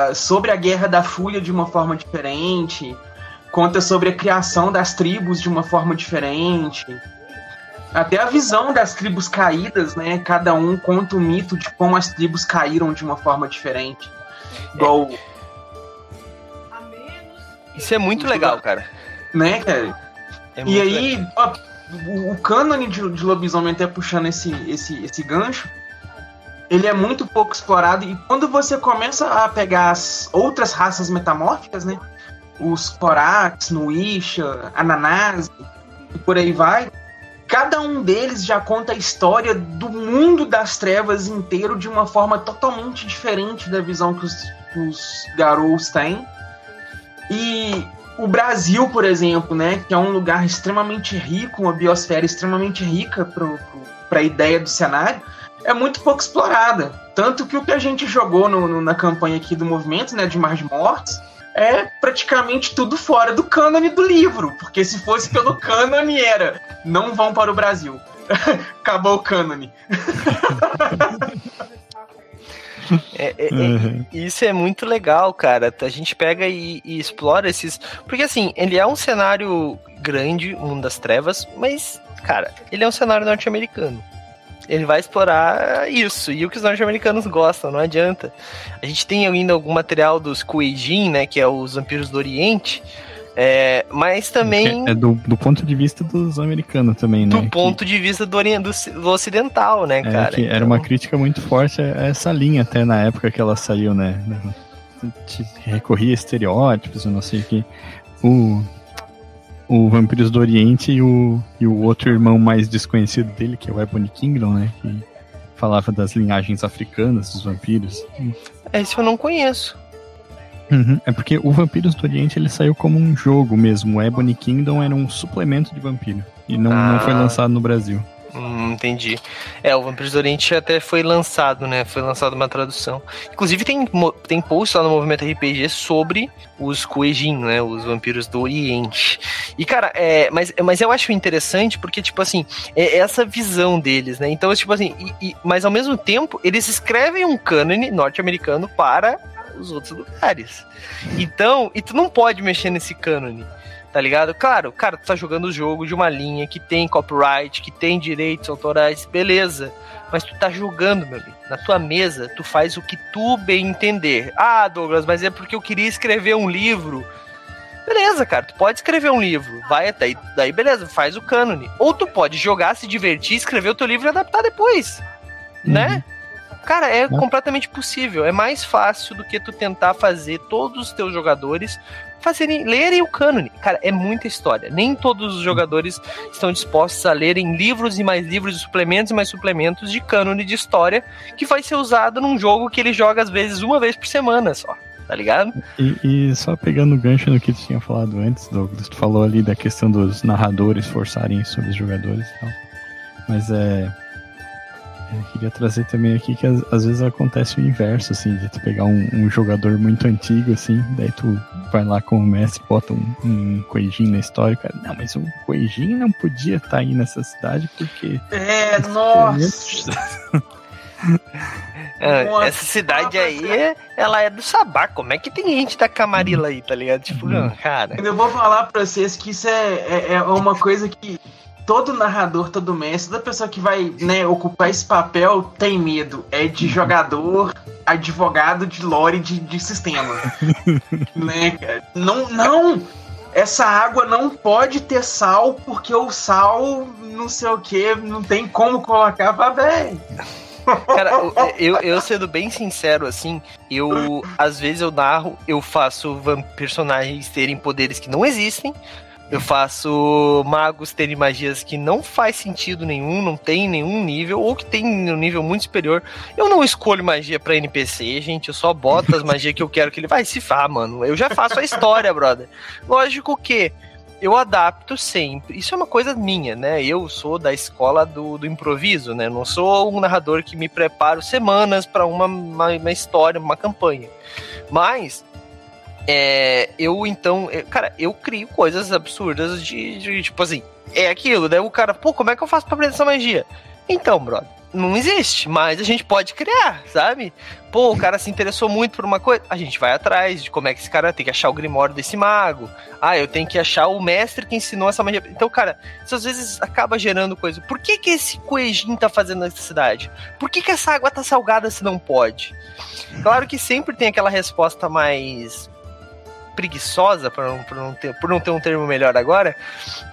ah, sobre a Guerra da Fúria de uma forma diferente. Conta sobre a criação das tribos de uma forma diferente. Até a visão das tribos caídas, né? Cada um conta o mito de como as tribos caíram de uma forma diferente. Igual, Isso é muito legal, cara. né, cara? É E aí, legal. ó, o, o cânone de, de lobisomem, até puxando esse, esse, esse gancho, ele é muito pouco explorado. E quando você começa a pegar as outras raças metamórficas, né? Os Korax, Nuisha, Ananase, e por aí vai. Cada um deles já conta a história do mundo das trevas inteiro de uma forma totalmente diferente da visão que os, os Garous têm. E o Brasil, por exemplo, né, que é um lugar extremamente rico, uma biosfera extremamente rica para a ideia do cenário, é muito pouco explorada. Tanto que o que a gente jogou no- no- na campanha aqui do movimento, né, de Mar de Mortes, é praticamente tudo fora do cânone do livro, porque se fosse pelo cânone era não vão para o Brasil. Acabou o cânone. É, é- é- Uhum. isso é muito legal, cara. A gente pega e, e explora esses. Porque assim, ele é um cenário grande, o mundo das trevas, mas, cara, ele é um cenário norte-americano. Ele vai explorar isso, e o que os norte-americanos gostam, não adianta. A gente tem ainda algum material dos Kueijin, né, que é os vampiros do Oriente, é, mas também. É, é do, do, ponto de vista dos americanos também, né? Do ponto que, de vista do, do, do, ocidental, né, é, cara? Que então... Era uma crítica muito forte a essa linha, até na época que ela saiu, né? Recorria a estereótipos, eu não sei o que. O, o Vampiros do Oriente e o, e o outro irmão mais desconhecido dele, que é o Ebony Kingdom, né? Que falava das linhagens africanas dos vampiros. Esse eu não conheço. Uhum. É porque o Vampiros do Oriente ele saiu como um jogo mesmo. O Ebony Kingdom era um suplemento de vampiro. E não, ah. não foi ah. lançado no Brasil. Hum, entendi. É, o Vampiros do Oriente até foi lançado, né? Foi lançado uma tradução. Inclusive tem, tem post lá no Movimento RPG sobre os Kuejin, né? Os vampiros do Oriente. E, cara, é, mas, mas eu acho interessante porque, tipo assim, é essa visão deles, né? Então, tipo assim, e, e, mas ao mesmo tempo, eles escrevem um cânone norte-americano para os outros lugares. Então, e tu não pode mexer nesse cânone, tá ligado? Claro, cara, tu tá jogando o jogo de uma linha que tem copyright, que tem direitos autorais, beleza. Mas tu tá jogando, meu amigo. Na tua mesa, tu faz o que tu bem entender. Ah, Douglas, mas é porque eu queria escrever um livro. Beleza, cara, tu pode escrever um livro, vai até aí, daí beleza, faz o cânone. Ou tu pode jogar, se divertir, escrever o teu livro e adaptar depois, né? uhum. né? Cara, é né? completamente possível. É mais fácil do que tu tentar fazer todos os teus jogadores fazerem, lerem o cânone. Cara, é muita história. Nem todos os jogadores estão dispostos a lerem livros e mais livros, suplementos e mais suplementos de cânone de história que vai ser usado num jogo que ele joga às vezes uma vez por semana só. Tá ligado? E, e só pegando o gancho no que tu tinha falado antes, Douglas, tu falou ali da questão dos narradores forçarem sobre os jogadores e tal. Mas é eu queria trazer também aqui que às, vezes acontece o inverso, assim, de tu pegar um, um, jogador muito antigo, assim, daí tu vai lá com o mestre, bota um, um Coejin na história, cara, não, mas o Coejin não podia estar tá aí nessa cidade porque... É, nossa! É, essa cidade aí, ela é do Sabá. Como é que tem gente da Camarilla aí, tá ligado? Tipo, uhum. cara. Eu vou falar pra vocês que isso é, é, é uma coisa que todo narrador, todo mestre, toda pessoa que vai né, ocupar esse papel tem medo. É de jogador, advogado de lore de, de sistema. né, cara? Não, não! Essa água não pode ter sal, porque o sal, não sei o que, não tem como colocar pra bem. Cara, eu, eu sendo bem sincero, assim, eu às vezes eu narro, eu faço personagens terem poderes que não existem, eu faço magos terem magias que não faz sentido nenhum, não tem nenhum nível, ou que tem um nível muito superior. Eu não escolho magia pra NPC, gente. Eu só boto as magias que eu quero que ele vai se far, mano. Eu já faço a história, brother. Lógico que eu adapto sempre. Isso é uma coisa minha, né? Eu sou da escola do, do improviso, né? Não sou um narrador que me preparo semanas para uma, uma, uma história, uma campanha. Mas é, eu então, cara, eu crio coisas absurdas de, de, tipo assim, é aquilo, daí o cara, pô, como é que eu faço pra aprender essa magia? Então, brother, não existe, mas a gente pode criar, sabe? Pô, o cara se interessou muito por uma coisa, a gente vai atrás de como é que esse cara tem que achar o grimório desse mago. Ah, eu tenho que achar o mestre que ensinou essa magia. Então, cara, isso às vezes acaba gerando coisa. Por que que esse coejinho tá fazendo nessa cidade? Por que que essa água tá salgada se não pode? Claro que sempre tem aquela resposta mais preguiçosa, por não, por, não ter, por não ter um termo melhor agora,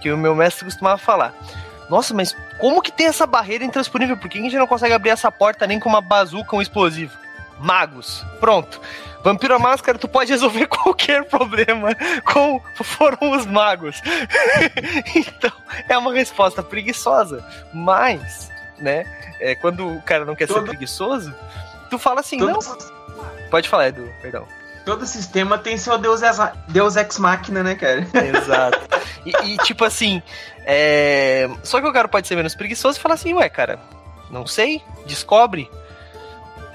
que o meu mestre costumava falar. Nossa, mas como que tem essa barreira intransponível? Por que a gente não consegue abrir essa porta nem com uma bazuca, um explosivo? Magos. Pronto. Vampiro a Máscara, tu pode resolver qualquer problema com foram os magos. então, é uma resposta preguiçosa. Mas, né, é, quando o cara não quer Todo... ser preguiçoso, tu fala assim, Todo... não. Pode falar, Edu, perdão todo sistema tem seu Deus, Deus ex máquina, né, cara? Exato. E, e tipo assim, é... só que o cara pode ser menos preguiçoso e falar assim, ué, cara, não sei, descobre.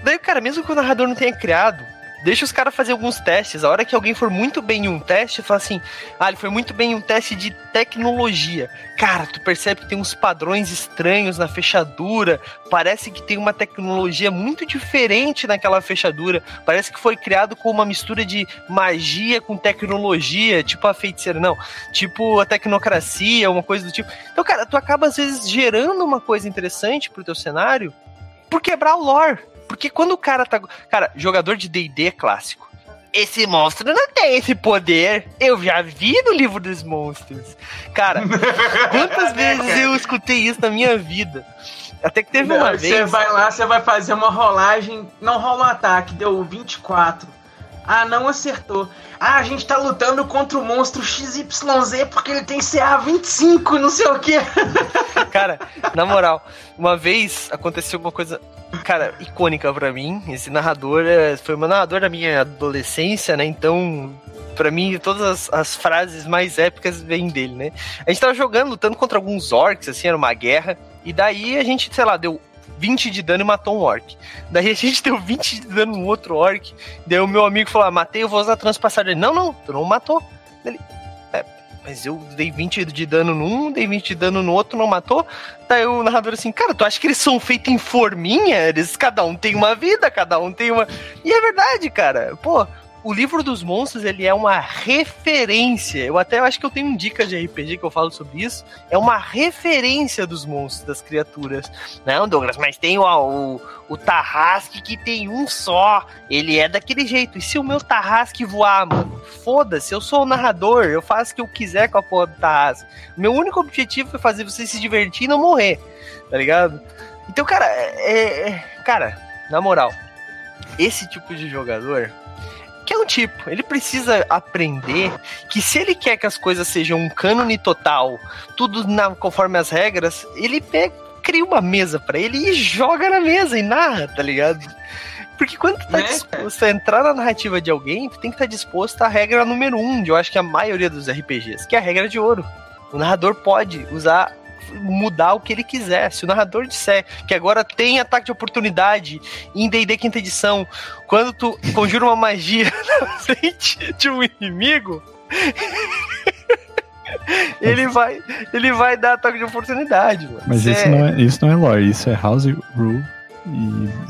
Daí, cara, mesmo que o narrador não tenha criado, Deixa os caras fazer alguns testes. A hora que alguém for muito bem em um teste, fala assim: ah, ele foi muito bem em um teste de tecnologia. Cara, tu percebe que tem uns padrões estranhos na fechadura. Parece que tem uma tecnologia muito diferente naquela fechadura. Parece que foi criado com uma mistura de magia com tecnologia, tipo a feiticeira, não. Tipo a tecnocracia, uma coisa do tipo. Então, cara, tu acaba às vezes gerando uma coisa interessante pro teu cenário por quebrar o lore. Porque quando o cara tá. Cara, jogador de DD clássico. Esse monstro não tem esse poder. Eu já vi no livro dos monstros. Cara, quantas vezes eu escutei isso na minha vida? Até que teve uma Não, vez. Você vai lá, você vai fazer uma rolagem. Não rola um ataque, deu 24. Ah, não acertou. Ah, a gente tá lutando contra o monstro XYZ porque ele tem CA 25, não sei o que. Cara, na moral, uma vez aconteceu uma coisa, cara, icônica pra mim. Esse narrador é, foi uma narrador da minha adolescência, né? Então, pra mim, todas as, as frases mais épicas vêm dele, né? A gente tava jogando, lutando contra alguns orcs, assim, era uma guerra. E daí a gente, sei lá, deu 20 de dano e matou um orc. Daí a gente deu 20 de dano no outro orc. Daí o meu amigo falou: ah, matei, eu vou usar transpassagem. Ele, não, não, tu não matou. Ele, é, mas eu dei 20 de dano num, dei 20 de dano no outro, não matou. Daí o narrador assim, cara, tu acha que eles são feitos em forminha? Eles, cada um tem uma vida, cada um tem uma. E é verdade, cara. Pô, o livro dos monstros, ele é uma referência. Eu até acho que eu tenho um dica de RPG que eu falo sobre isso. É uma referência dos monstros, das criaturas. Não, Douglas, mas tem o, o, Tarrasque que tem um só. Ele é daquele jeito. E se o meu Tarrasque voar, mano? Foda-se, eu sou o narrador. Eu faço o que eu quiser com a porra do Tarrasque. Meu único objetivo é fazer você se divertir e não morrer. Tá ligado? Então, cara, é, é, cara, na moral, esse tipo de jogador que é um tipo, ele precisa aprender que se ele quer que as coisas sejam um cânone total, tudo na, conforme as regras, ele pega, cria uma mesa para ele e joga na mesa e narra, tá ligado? Porque quando tu tá Né, disposto a entrar na narrativa de alguém, tu tem que estar disposto à regra número um, de eu acho que a maioria dos RPGs, que é a regra de ouro. O narrador pode usar mudar o que ele quiser. Se o narrador disser que agora tem ataque de oportunidade em D&D quinta edição, quando tu conjura uma magia na frente de um inimigo, ele vai, ele vai dar ataque de oportunidade, mano. Mas isso, não é, isso não é lore, isso é house rule. E,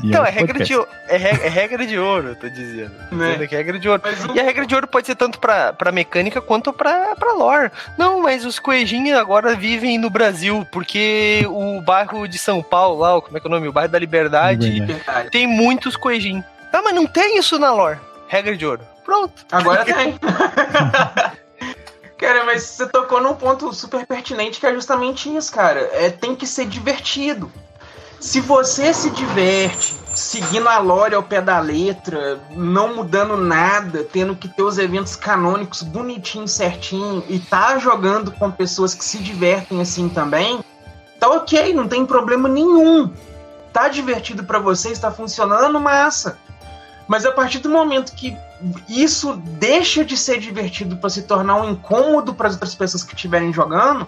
e Então, um é regra, de, é, re- é regra de ouro, eu tô dizendo. Né? É regra de ouro. Mas E a regra de ouro pode ser tanto pra, pra mecânica quanto pra, pra lore. Não, mas os coejinhos agora vivem no Brasil, porque o bairro de São Paulo, lá, como é que é o nome? O bairro da Liberdade, Liberdade. Tem muitos coejinhos. Ah, mas não tem isso na lore. Regra de ouro. Pronto. Agora tem. Cara, mas você tocou num ponto super pertinente que é justamente isso, cara. É, tem que ser divertido. Se você se diverte seguindo a lore ao pé da letra, não mudando nada, tendo que ter os eventos canônicos bonitinho, certinho, e tá jogando com pessoas que se divertem assim também, tá ok, não tem problema nenhum. Tá divertido pra você, está funcionando, massa. Mas a partir do momento que isso deixa de ser divertido para se tornar um incômodo para as outras pessoas que estiverem jogando,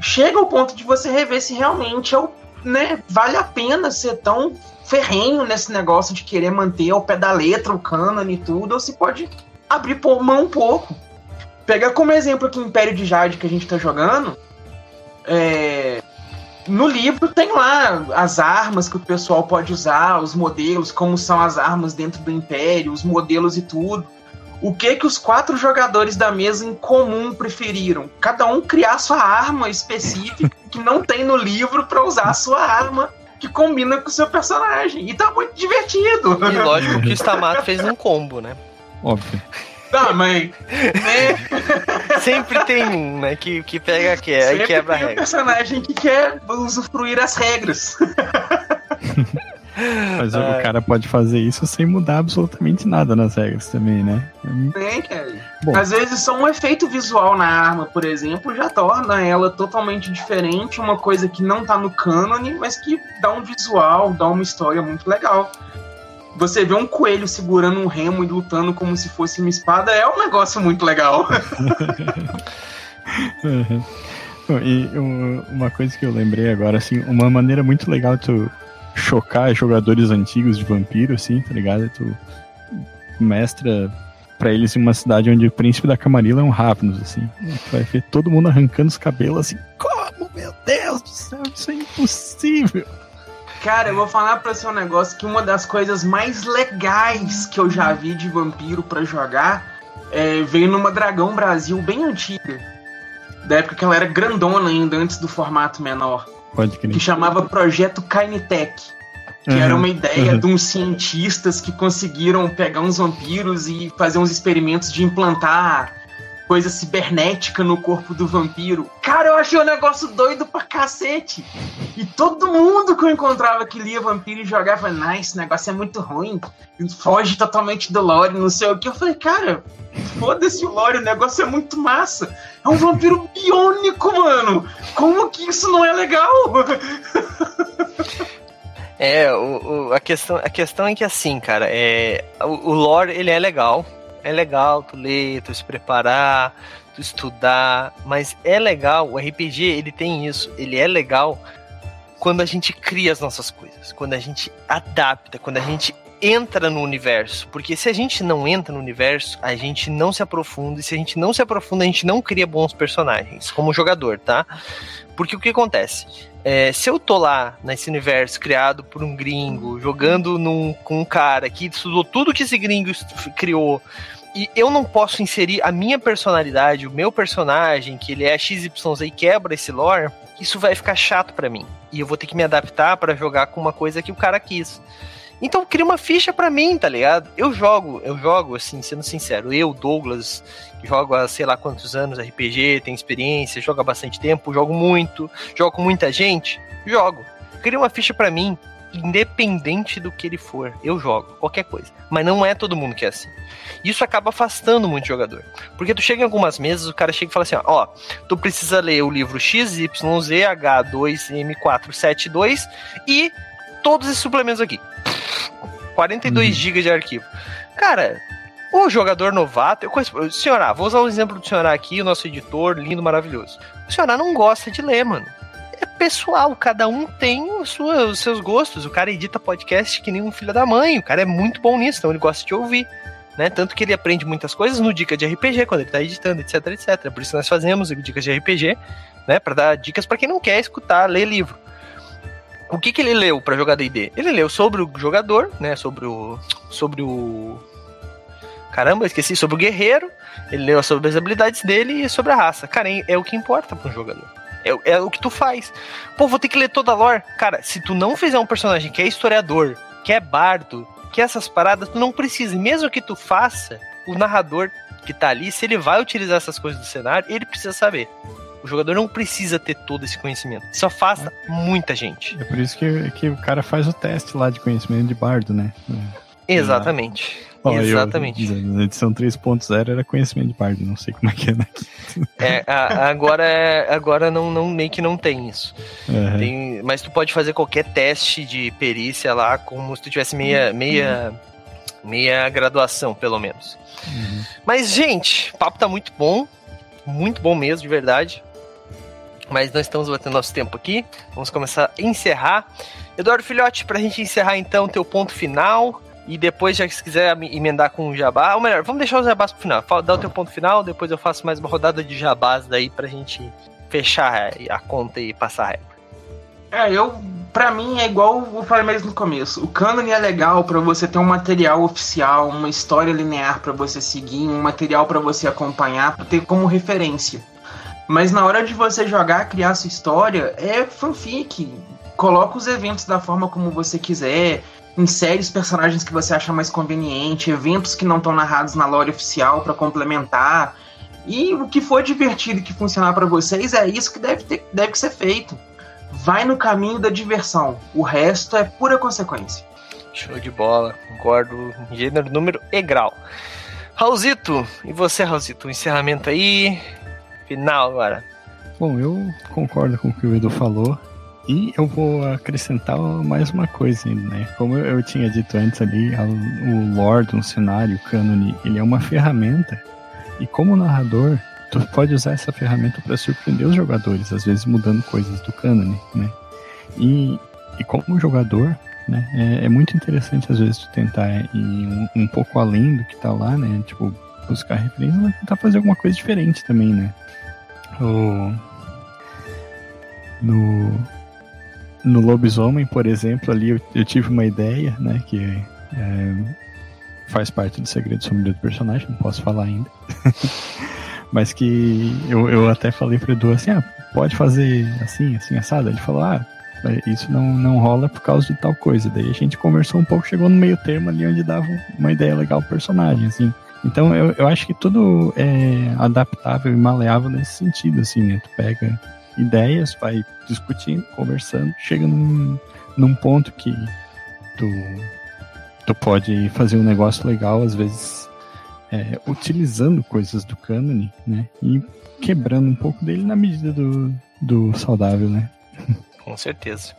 chega ao ponto de você rever se realmente é o, né, vale a pena ser tão ferrenho nesse negócio de querer manter ao pé da letra o cânone e tudo, ou se pode abrir mão um pouco. Pegar como exemplo aqui Império de Jade que a gente tá jogando, é, no livro tem lá as armas que o pessoal pode usar, os modelos, como são as armas dentro do Império, os modelos e tudo. O que que os quatro jogadores da mesa em comum preferiram? Cada um criar sua arma específica que não tem no livro pra usar a sua arma que combina com o seu personagem. E tá muito divertido. E lógico que o Stamato fez um combo, né? Óbvio. Tá, mas. Né? Sempre tem um, né? Que, que pega que é, e Sempre quebra a tem um regra. personagem que quer usufruir as regras. Mas É. o cara pode fazer isso sem mudar absolutamente nada nas regras também, né? Né, cara? Bom. Às vezes só um efeito visual na arma, por exemplo, já torna ela totalmente diferente, uma coisa que não tá no cânone, mas que dá um visual, dá uma história muito legal. Você vê um coelho segurando um remo e lutando como se fosse uma espada, é um negócio muito legal. Uhum. E um- uma coisa que eu lembrei agora, assim, uma maneira muito legal de tu chocar jogadores antigos de vampiro, assim, tá ligado? É Tu mestra pra eles em uma cidade onde o príncipe da Camarilla é um Ravnus, assim. Tu vai ver todo mundo arrancando os cabelos assim. Como, meu Deus do céu, isso é impossível. Cara, eu vou falar pra você um negócio que uma das coisas mais legais que eu já vi de vampiro pra jogar é, veio numa Dragão Brasil bem antiga. Da época que ela era grandona ainda, antes do formato menor. Pode crer. Que chamava Projeto Kainitech. Que Uhum, era uma ideia uhum. de uns cientistas que conseguiram pegar uns vampiros e fazer uns experimentos de implantar coisa cibernética no corpo do vampiro. Cara, eu achei um negócio doido pra cacete. E todo mundo que eu encontrava que lia vampiro e jogava, nah, esse negócio é muito ruim. Foge totalmente do lore, não sei o que. Eu falei, cara, foda-se o lore, o negócio é muito massa. É um vampiro biônico, mano. Como que isso não é legal? É, o, o- a, questão, a questão é que assim, cara, é, o, o lore ele é legal. É legal tu ler, tu se preparar, tu estudar, mas é legal, o RPG ele tem isso, ele é legal quando a gente cria as nossas coisas, quando a gente adapta, quando a gente entra no universo. Porque se a gente não entra no universo, a gente não se aprofunda, e se a gente não se aprofunda, a gente não cria bons personagens, como jogador, tá? Porque o que acontece? É, se eu tô lá nesse universo criado por um gringo, jogando num, com um cara que estudou tudo que esse gringo criou, e eu não posso inserir a minha personalidade, o meu personagem, que ele é XYZ e quebra esse lore, isso vai ficar chato pra mim. E eu vou ter que me adaptar pra jogar com uma coisa que o cara quis. Então cria uma ficha pra mim, tá ligado? Eu jogo, eu jogo, assim, sendo sincero, eu, Douglas, jogo há sei lá quantos anos RPG, tem experiência, jogo há bastante tempo, jogo muito, jogo com muita gente, jogo. Cria uma ficha pra mim, independente do que ele for, eu jogo, qualquer coisa. Mas não é todo mundo que é assim. Isso acaba afastando muito o jogador. Porque tu chega em algumas mesas, o cara chega e fala assim, ó, ó, tu precisa ler o livro XYZH2M472 e todos esses suplementos aqui. 42 Uhum. GB de arquivo. Cara, o jogador novato, eu conheço, o senhorá, vou usar o exemplo do senhorá aqui, o nosso editor, lindo, maravilhoso. O senhorá não gosta de ler, mano. É pessoal, cada um tem sua- os seus gostos. O cara edita podcast que nem um filho da mãe, o cara é muito bom nisso, então ele gosta de ouvir. Né? Tanto que ele aprende muitas coisas no Dica de RPG, quando ele tá editando, etc, etc. Por isso nós fazemos Dicas de RPG, né? Pra dar dicas pra quem não quer escutar, ler livro. O que, que ele leu pra jogar D&D? Ele leu sobre o jogador, né? Sobre o... Sobre o... Caramba, esqueci. Sobre o guerreiro. Ele leu sobre as habilidades dele e sobre a raça. Cara, é o que importa pra um jogador. É, o- é o que tu faz. Pô, vou ter que ler toda a lore. Cara, se tu não fizer um personagem que é historiador, que é bardo, que é essas paradas, tu não precisa. Mesmo que tu faça, o narrador que tá ali, se ele vai utilizar essas coisas do cenário, ele precisa saber. O jogador não precisa ter todo esse conhecimento. Isso afasta muita gente. É por isso que, que o cara faz o teste lá de conhecimento de bardo, né? Exatamente. Ó, eu- Exatamente. na edição 3.0 era conhecimento de bardo, não sei como é que é daqui. É, a- agora é- agora não, não meio que não tem isso. Aham. Tem- mas tu pode fazer qualquer teste de perícia lá como se tu tivesse meia meia meia graduação, pelo menos. Uhum. Mas gente, o papo tá muito bom, muito bom mesmo, de verdade. Mas nós estamos batendo nosso tempo aqui. Vamos começar a encerrar. Eduardo Filhote, pra gente encerrar então teu ponto final. E depois, já que se quiser me- emendar com o jabá, ou melhor, vamos deixar os jabás pro final. Dá o teu ponto final, depois eu faço mais uma rodada de jabás daí pra gente fechar a conta e passar a régua. É, eu. Pra mim é igual eu falei mesmo no começo. O canon é legal pra você ter um material oficial, uma história linear pra você seguir, um material pra você acompanhar, pra ter como referência. Mas na hora de você jogar, criar sua história, é fanfic. Coloca os eventos da forma como você quiser, insere os personagens que você acha mais conveniente, eventos que não estão narrados na lore oficial pra complementar. E o que for divertido e que funcionar pra vocês é isso que deve, ter, deve ser feito vai no caminho da diversão. O resto é pura consequência. Show de bola, concordo. Gênero, número e grau. Raulzito, e você, Raulzito? O encerramento aí. Final agora. Bom, eu concordo com o que o Edu falou. E eu vou acrescentar mais uma coisa né? Como eu, tinha dito antes ali, o lore, um cenário, o ele é uma ferramenta. E como narrador, tu pode usar essa ferramenta para surpreender os jogadores, às vezes mudando coisas do cânone, né? E, e como jogador, né? É, é, muito interessante às vezes tu tentar ir um, um, pouco além do que tá lá, né? Tipo, buscar referência, mas tentar fazer alguma coisa diferente também, né? O... No, no Lobisomem, por exemplo, ali eu, eu tive uma ideia, né? Que é, faz parte do segredo sombrio do personagem, não posso falar ainda. mas que eu, eu até falei pro Edu assim, ah, pode fazer assim, assim, assado. Ele falou, ah, isso não, não rola por causa de tal coisa. Daí a gente conversou um pouco, chegou no meio termo ali onde dava uma ideia legal pro personagem, assim. Então eu, eu acho que tudo é adaptável e maleável nesse sentido, assim, né? Tu pega ideias, vai discutindo, conversando, chega num, num ponto que tu, tu pode fazer um negócio legal, às vezes é, utilizando coisas do cânone, né? E quebrando um pouco dele na medida do, do saudável, né? Com certeza.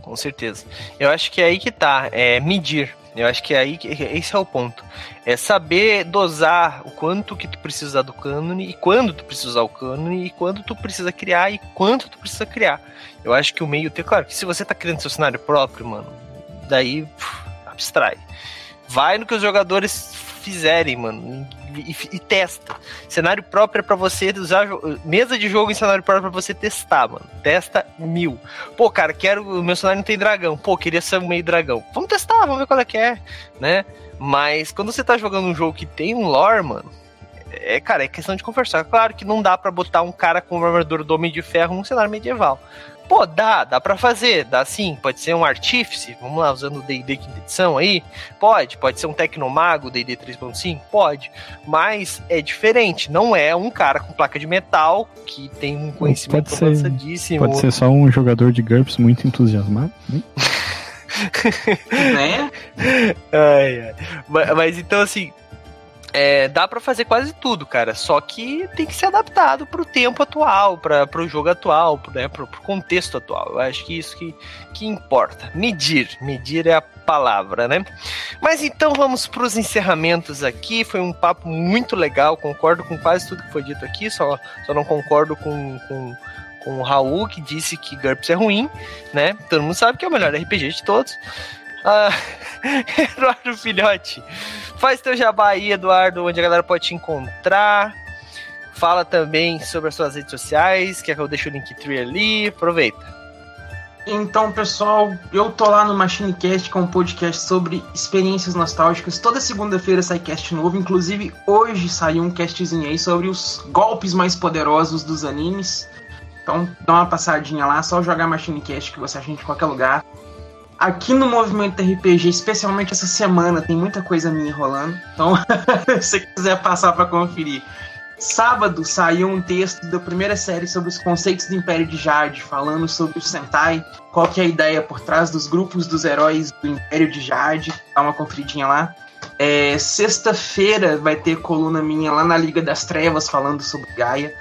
Com certeza. Eu acho que é aí que tá, é medir. Eu acho que é aí que esse é o ponto. É saber dosar o quanto que tu precisa do cânone e quando tu precisa usar o cânone e quando tu precisa criar e quanto tu precisa criar. Eu acho que o meio tem, claro, que se você tá criando seu cenário próprio, mano, daí pff, abstrai. Vai no que os jogadores fizerem, mano, e, e, testa. Cenário próprio é pra você usar. Mesa de jogo em cenário próprio é pra você testar, mano. Testa mil. Pô, cara, quero. O meu cenário não tem dragão. Pô, queria ser um meio dragão. Vamos testar, vamos ver qual é que é, né? Mas quando você tá jogando um jogo que tem um lore, mano. É, cara, é questão de conversar. Claro que não dá para botar um cara com uma armadura do Homem de Ferro num cenário medieval. Pô, dá, dá para fazer, dá sim. Pode ser um artífice, vamos lá, usando o D&D quinta edição aí. Pode, pode ser um tecnomago, D&D 3.5, pode. Mas é diferente, não é um cara com placa de metal que tem um conhecimento pode avançadíssimo. Ser, pode ser só um jogador de GURPS muito entusiasmado. Né? né? ai, ai. Mas, mas então, assim, é, dá para fazer quase tudo, cara. Só que tem que ser adaptado pro tempo atual, para pro jogo atual, né, pro, pro contexto atual. Eu acho que isso que, que importa. Medir. Medir é a palavra, né? Mas então vamos para os encerramentos aqui. Foi um papo muito legal. Concordo com quase tudo que foi dito aqui. Só, só não concordo com, com com o Raul, que disse que GURPS é ruim, né? Todo mundo sabe que é o melhor RPG de todos. Ah, Eduardo Filhote, faz teu jabá aí, Eduardo, onde a galera pode te encontrar. Fala também sobre as suas redes sociais, que eu deixe o Linktree ali, aproveita. Então, pessoal, eu tô lá no MachineCast, com é um podcast sobre experiências nostálgicas. Toda segunda-feira sai cast novo. Inclusive, hoje saiu um castzinho aí sobre os golpes mais poderosos dos animes. Então, dá uma passadinha lá, só jogar MachineCast que você acha em qualquer lugar. Aqui no Movimento RPG, especialmente essa semana, tem muita coisa minha rolando. Então, se você quiser passar para conferir. Sábado saiu um texto da primeira série sobre os conceitos do Império de Jade, falando sobre o Sentai, qual que é a ideia por trás dos grupos dos heróis do Império de Jade. Dá uma conferidinha lá. É, Sexta-feira vai ter coluna minha lá na Liga das Trevas falando sobre Gaia.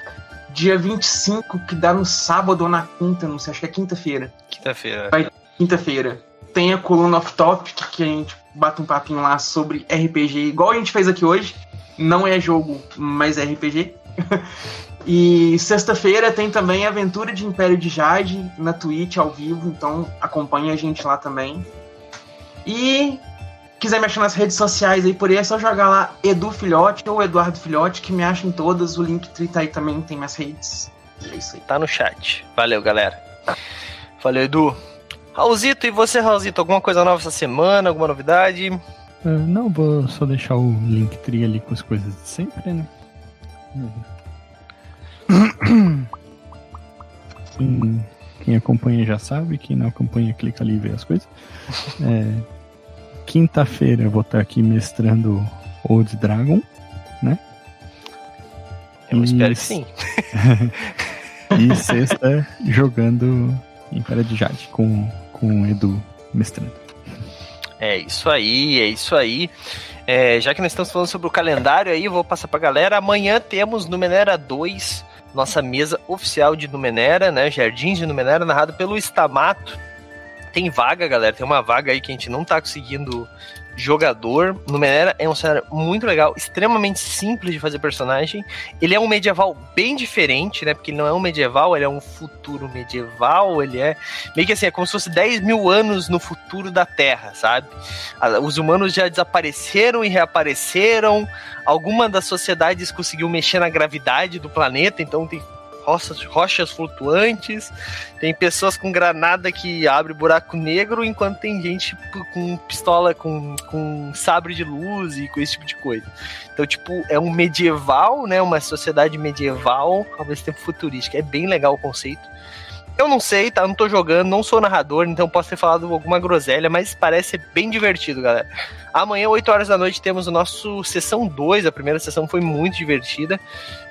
Dia 25, que dá no sábado ou na quinta, não sei, acho que é quinta-feira. Quinta-feira. Vai quinta-feira. Tem a coluna off topic que a gente bate um papinho lá sobre RPG, igual a gente fez aqui hoje. Não é jogo, mas é RPG. e sexta-feira tem também a Aventura de Império de Jade na Twitch ao vivo, então acompanha a gente lá também. E quiser me achar nas redes sociais aí por aí, é só jogar lá Edu Filhote ou Eduardo Filhote, que me acham todas. O link tá aí também, tem minhas redes. É isso aí. Tá no chat. Valeu, galera. Valeu, Edu. Raulzito, e você, Raulzito, alguma coisa nova essa semana? Alguma novidade? Uh, não, vou só deixar o link tri ali com as coisas de sempre, né? Quem, quem, acompanha já sabe, quem não acompanha, clica ali e vê as coisas. É, Quinta-feira eu vou estar aqui mestrando Old Dragon, né? Eu e... espero que sim. e sexta jogando Império de Jade com com o Edu mestrando. É isso aí, é isso aí. É, já que nós estamos falando sobre o calendário aí, vou passar pra galera. Amanhã temos Numenera 2, nossa mesa oficial de Numenera, né? Jardins de Numenera, narrado pelo Stamato. Tem vaga, galera, tem uma vaga aí que a gente não tá conseguindo jogador. Numenera é um cenário muito legal, extremamente simples de fazer personagem. Ele é um medieval bem diferente, né? Porque ele não é um medieval, ele é um futuro medieval. Ele é meio que assim, é como se fosse 10 mil anos no futuro da Terra, sabe? Os humanos já desapareceram e reapareceram. Alguma das sociedades conseguiu mexer na gravidade do planeta, então tem rochas, rochas flutuantes, tem pessoas com granada que abre buraco negro, enquanto tem gente com pistola, com, com sabre de luz e com esse tipo de coisa. Então, tipo, é um medieval, né? Uma sociedade medieval, ao mesmo tempo futurística. É bem legal o conceito. Eu não sei, tá? Não tô jogando, não sou narrador, então posso ter falado alguma groselha, mas parece ser bem divertido, galera. Amanhã, 8 horas da noite, temos o nosso sessão 2. A primeira sessão foi muito divertida.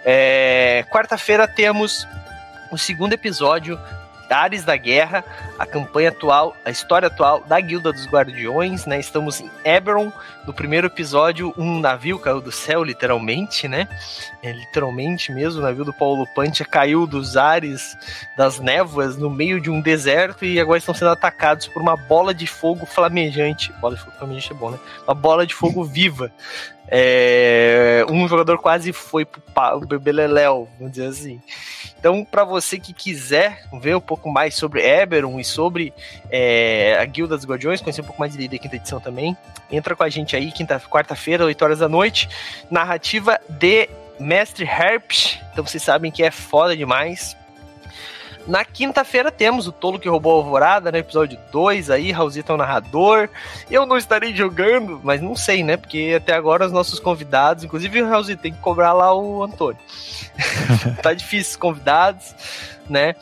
É... Quarta-feira temos o segundo episódio Ares da Guerra, a campanha atual, a história atual da Guilda dos Guardiões, né? Estamos em Eberron, no primeiro episódio, um navio caiu do céu, literalmente, né? É, literalmente mesmo, o navio do Paulo Pantia caiu dos ares, das névoas, no meio de um deserto e agora estão sendo atacados por uma bola de fogo flamejante. Bola de fogo flamejante é bom, né? Uma bola de fogo viva. É, um jogador quase foi pro Bebeleléu, vamos dizer assim. Então, para você que quiser ver um pouco mais sobre Eberron e sobre é, a Guilda dos Guardiões, conhecer um pouco mais de D&D quinta edição também, entra com a gente aí, quinta, quarta-feira, 8 horas da noite, narrativa de Mestre Herpes. Então vocês sabem que é foda demais. Na quinta-feira temos o Tolo que roubou a Alvorada, né? Episódio 2 aí, Raulzito é o narrador. Eu não estarei jogando, mas não sei, né? Porque até agora os nossos convidados, inclusive o Raulzito, tem que cobrar lá o Antônio. tá difícil os convidados, né?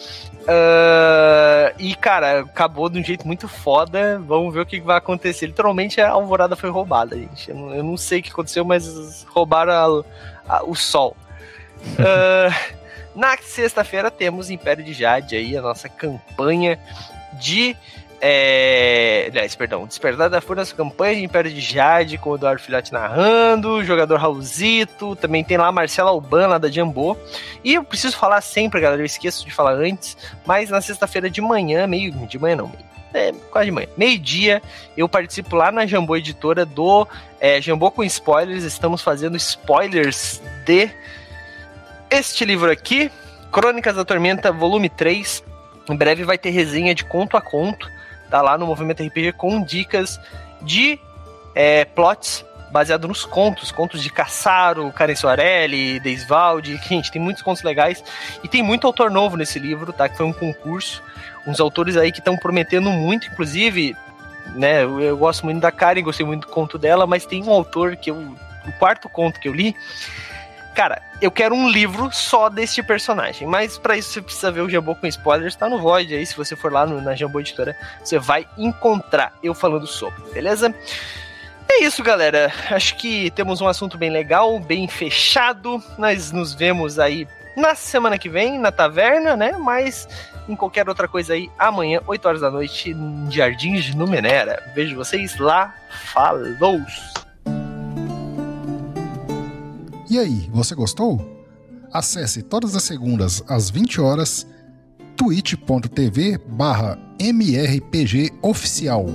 Uh, e, cara, acabou de um jeito muito foda. Vamos ver o que vai acontecer. Literalmente a alvorada foi roubada, gente. Eu não, eu não sei o que aconteceu, mas roubaram a, a, o sol. Uh, na sexta-feira temos Império de Jade aí, a nossa campanha de. É, aliás, perdão, Despertar da Fúria, nossa campanha de Império de Jade, com o Eduardo Filhote narrando, jogador Raulzito, também tem lá a Marcela Albana da Jambô. E eu preciso falar sempre, galera, eu esqueço de falar antes, mas na sexta-feira de manhã, meio. De manhã não, meio é, quase de manhã. Meio-dia, eu participo lá na Jambô Editora do é, Jambô com Spoilers. Estamos fazendo spoilers de este livro aqui, Crônicas da Tormenta, volume 3. Em breve vai ter resenha de conto a conto, tá lá no Movimento RPG com dicas de é, plots baseado nos contos, contos de Cassaro, Karen Soarelli, Deisvalde, gente, tem muitos contos legais e tem muito autor novo nesse livro, tá? Que foi um concurso, uns autores aí que estão prometendo muito, inclusive, né? Eu, eu, gosto muito da Karen, gostei muito do conto dela, mas tem um autor que eu, o quarto conto que eu li Cara, eu quero um livro só deste personagem. Mas para isso você precisa ver o Jambô com spoilers. Tá no Void aí. Se você for lá no, na Jambô Editora, você vai encontrar eu falando sobre, beleza? É isso, galera. Acho que temos um assunto bem legal, bem fechado. Nós nos vemos aí na semana que vem, na taverna, né? Mas em qualquer outra coisa aí, amanhã, 8 horas da noite, em Jardins de Numenera. Vejo vocês lá. Falou! E aí, você gostou? Acesse todas as segundas às 20 horas twitch.tv barra mrpgoficial.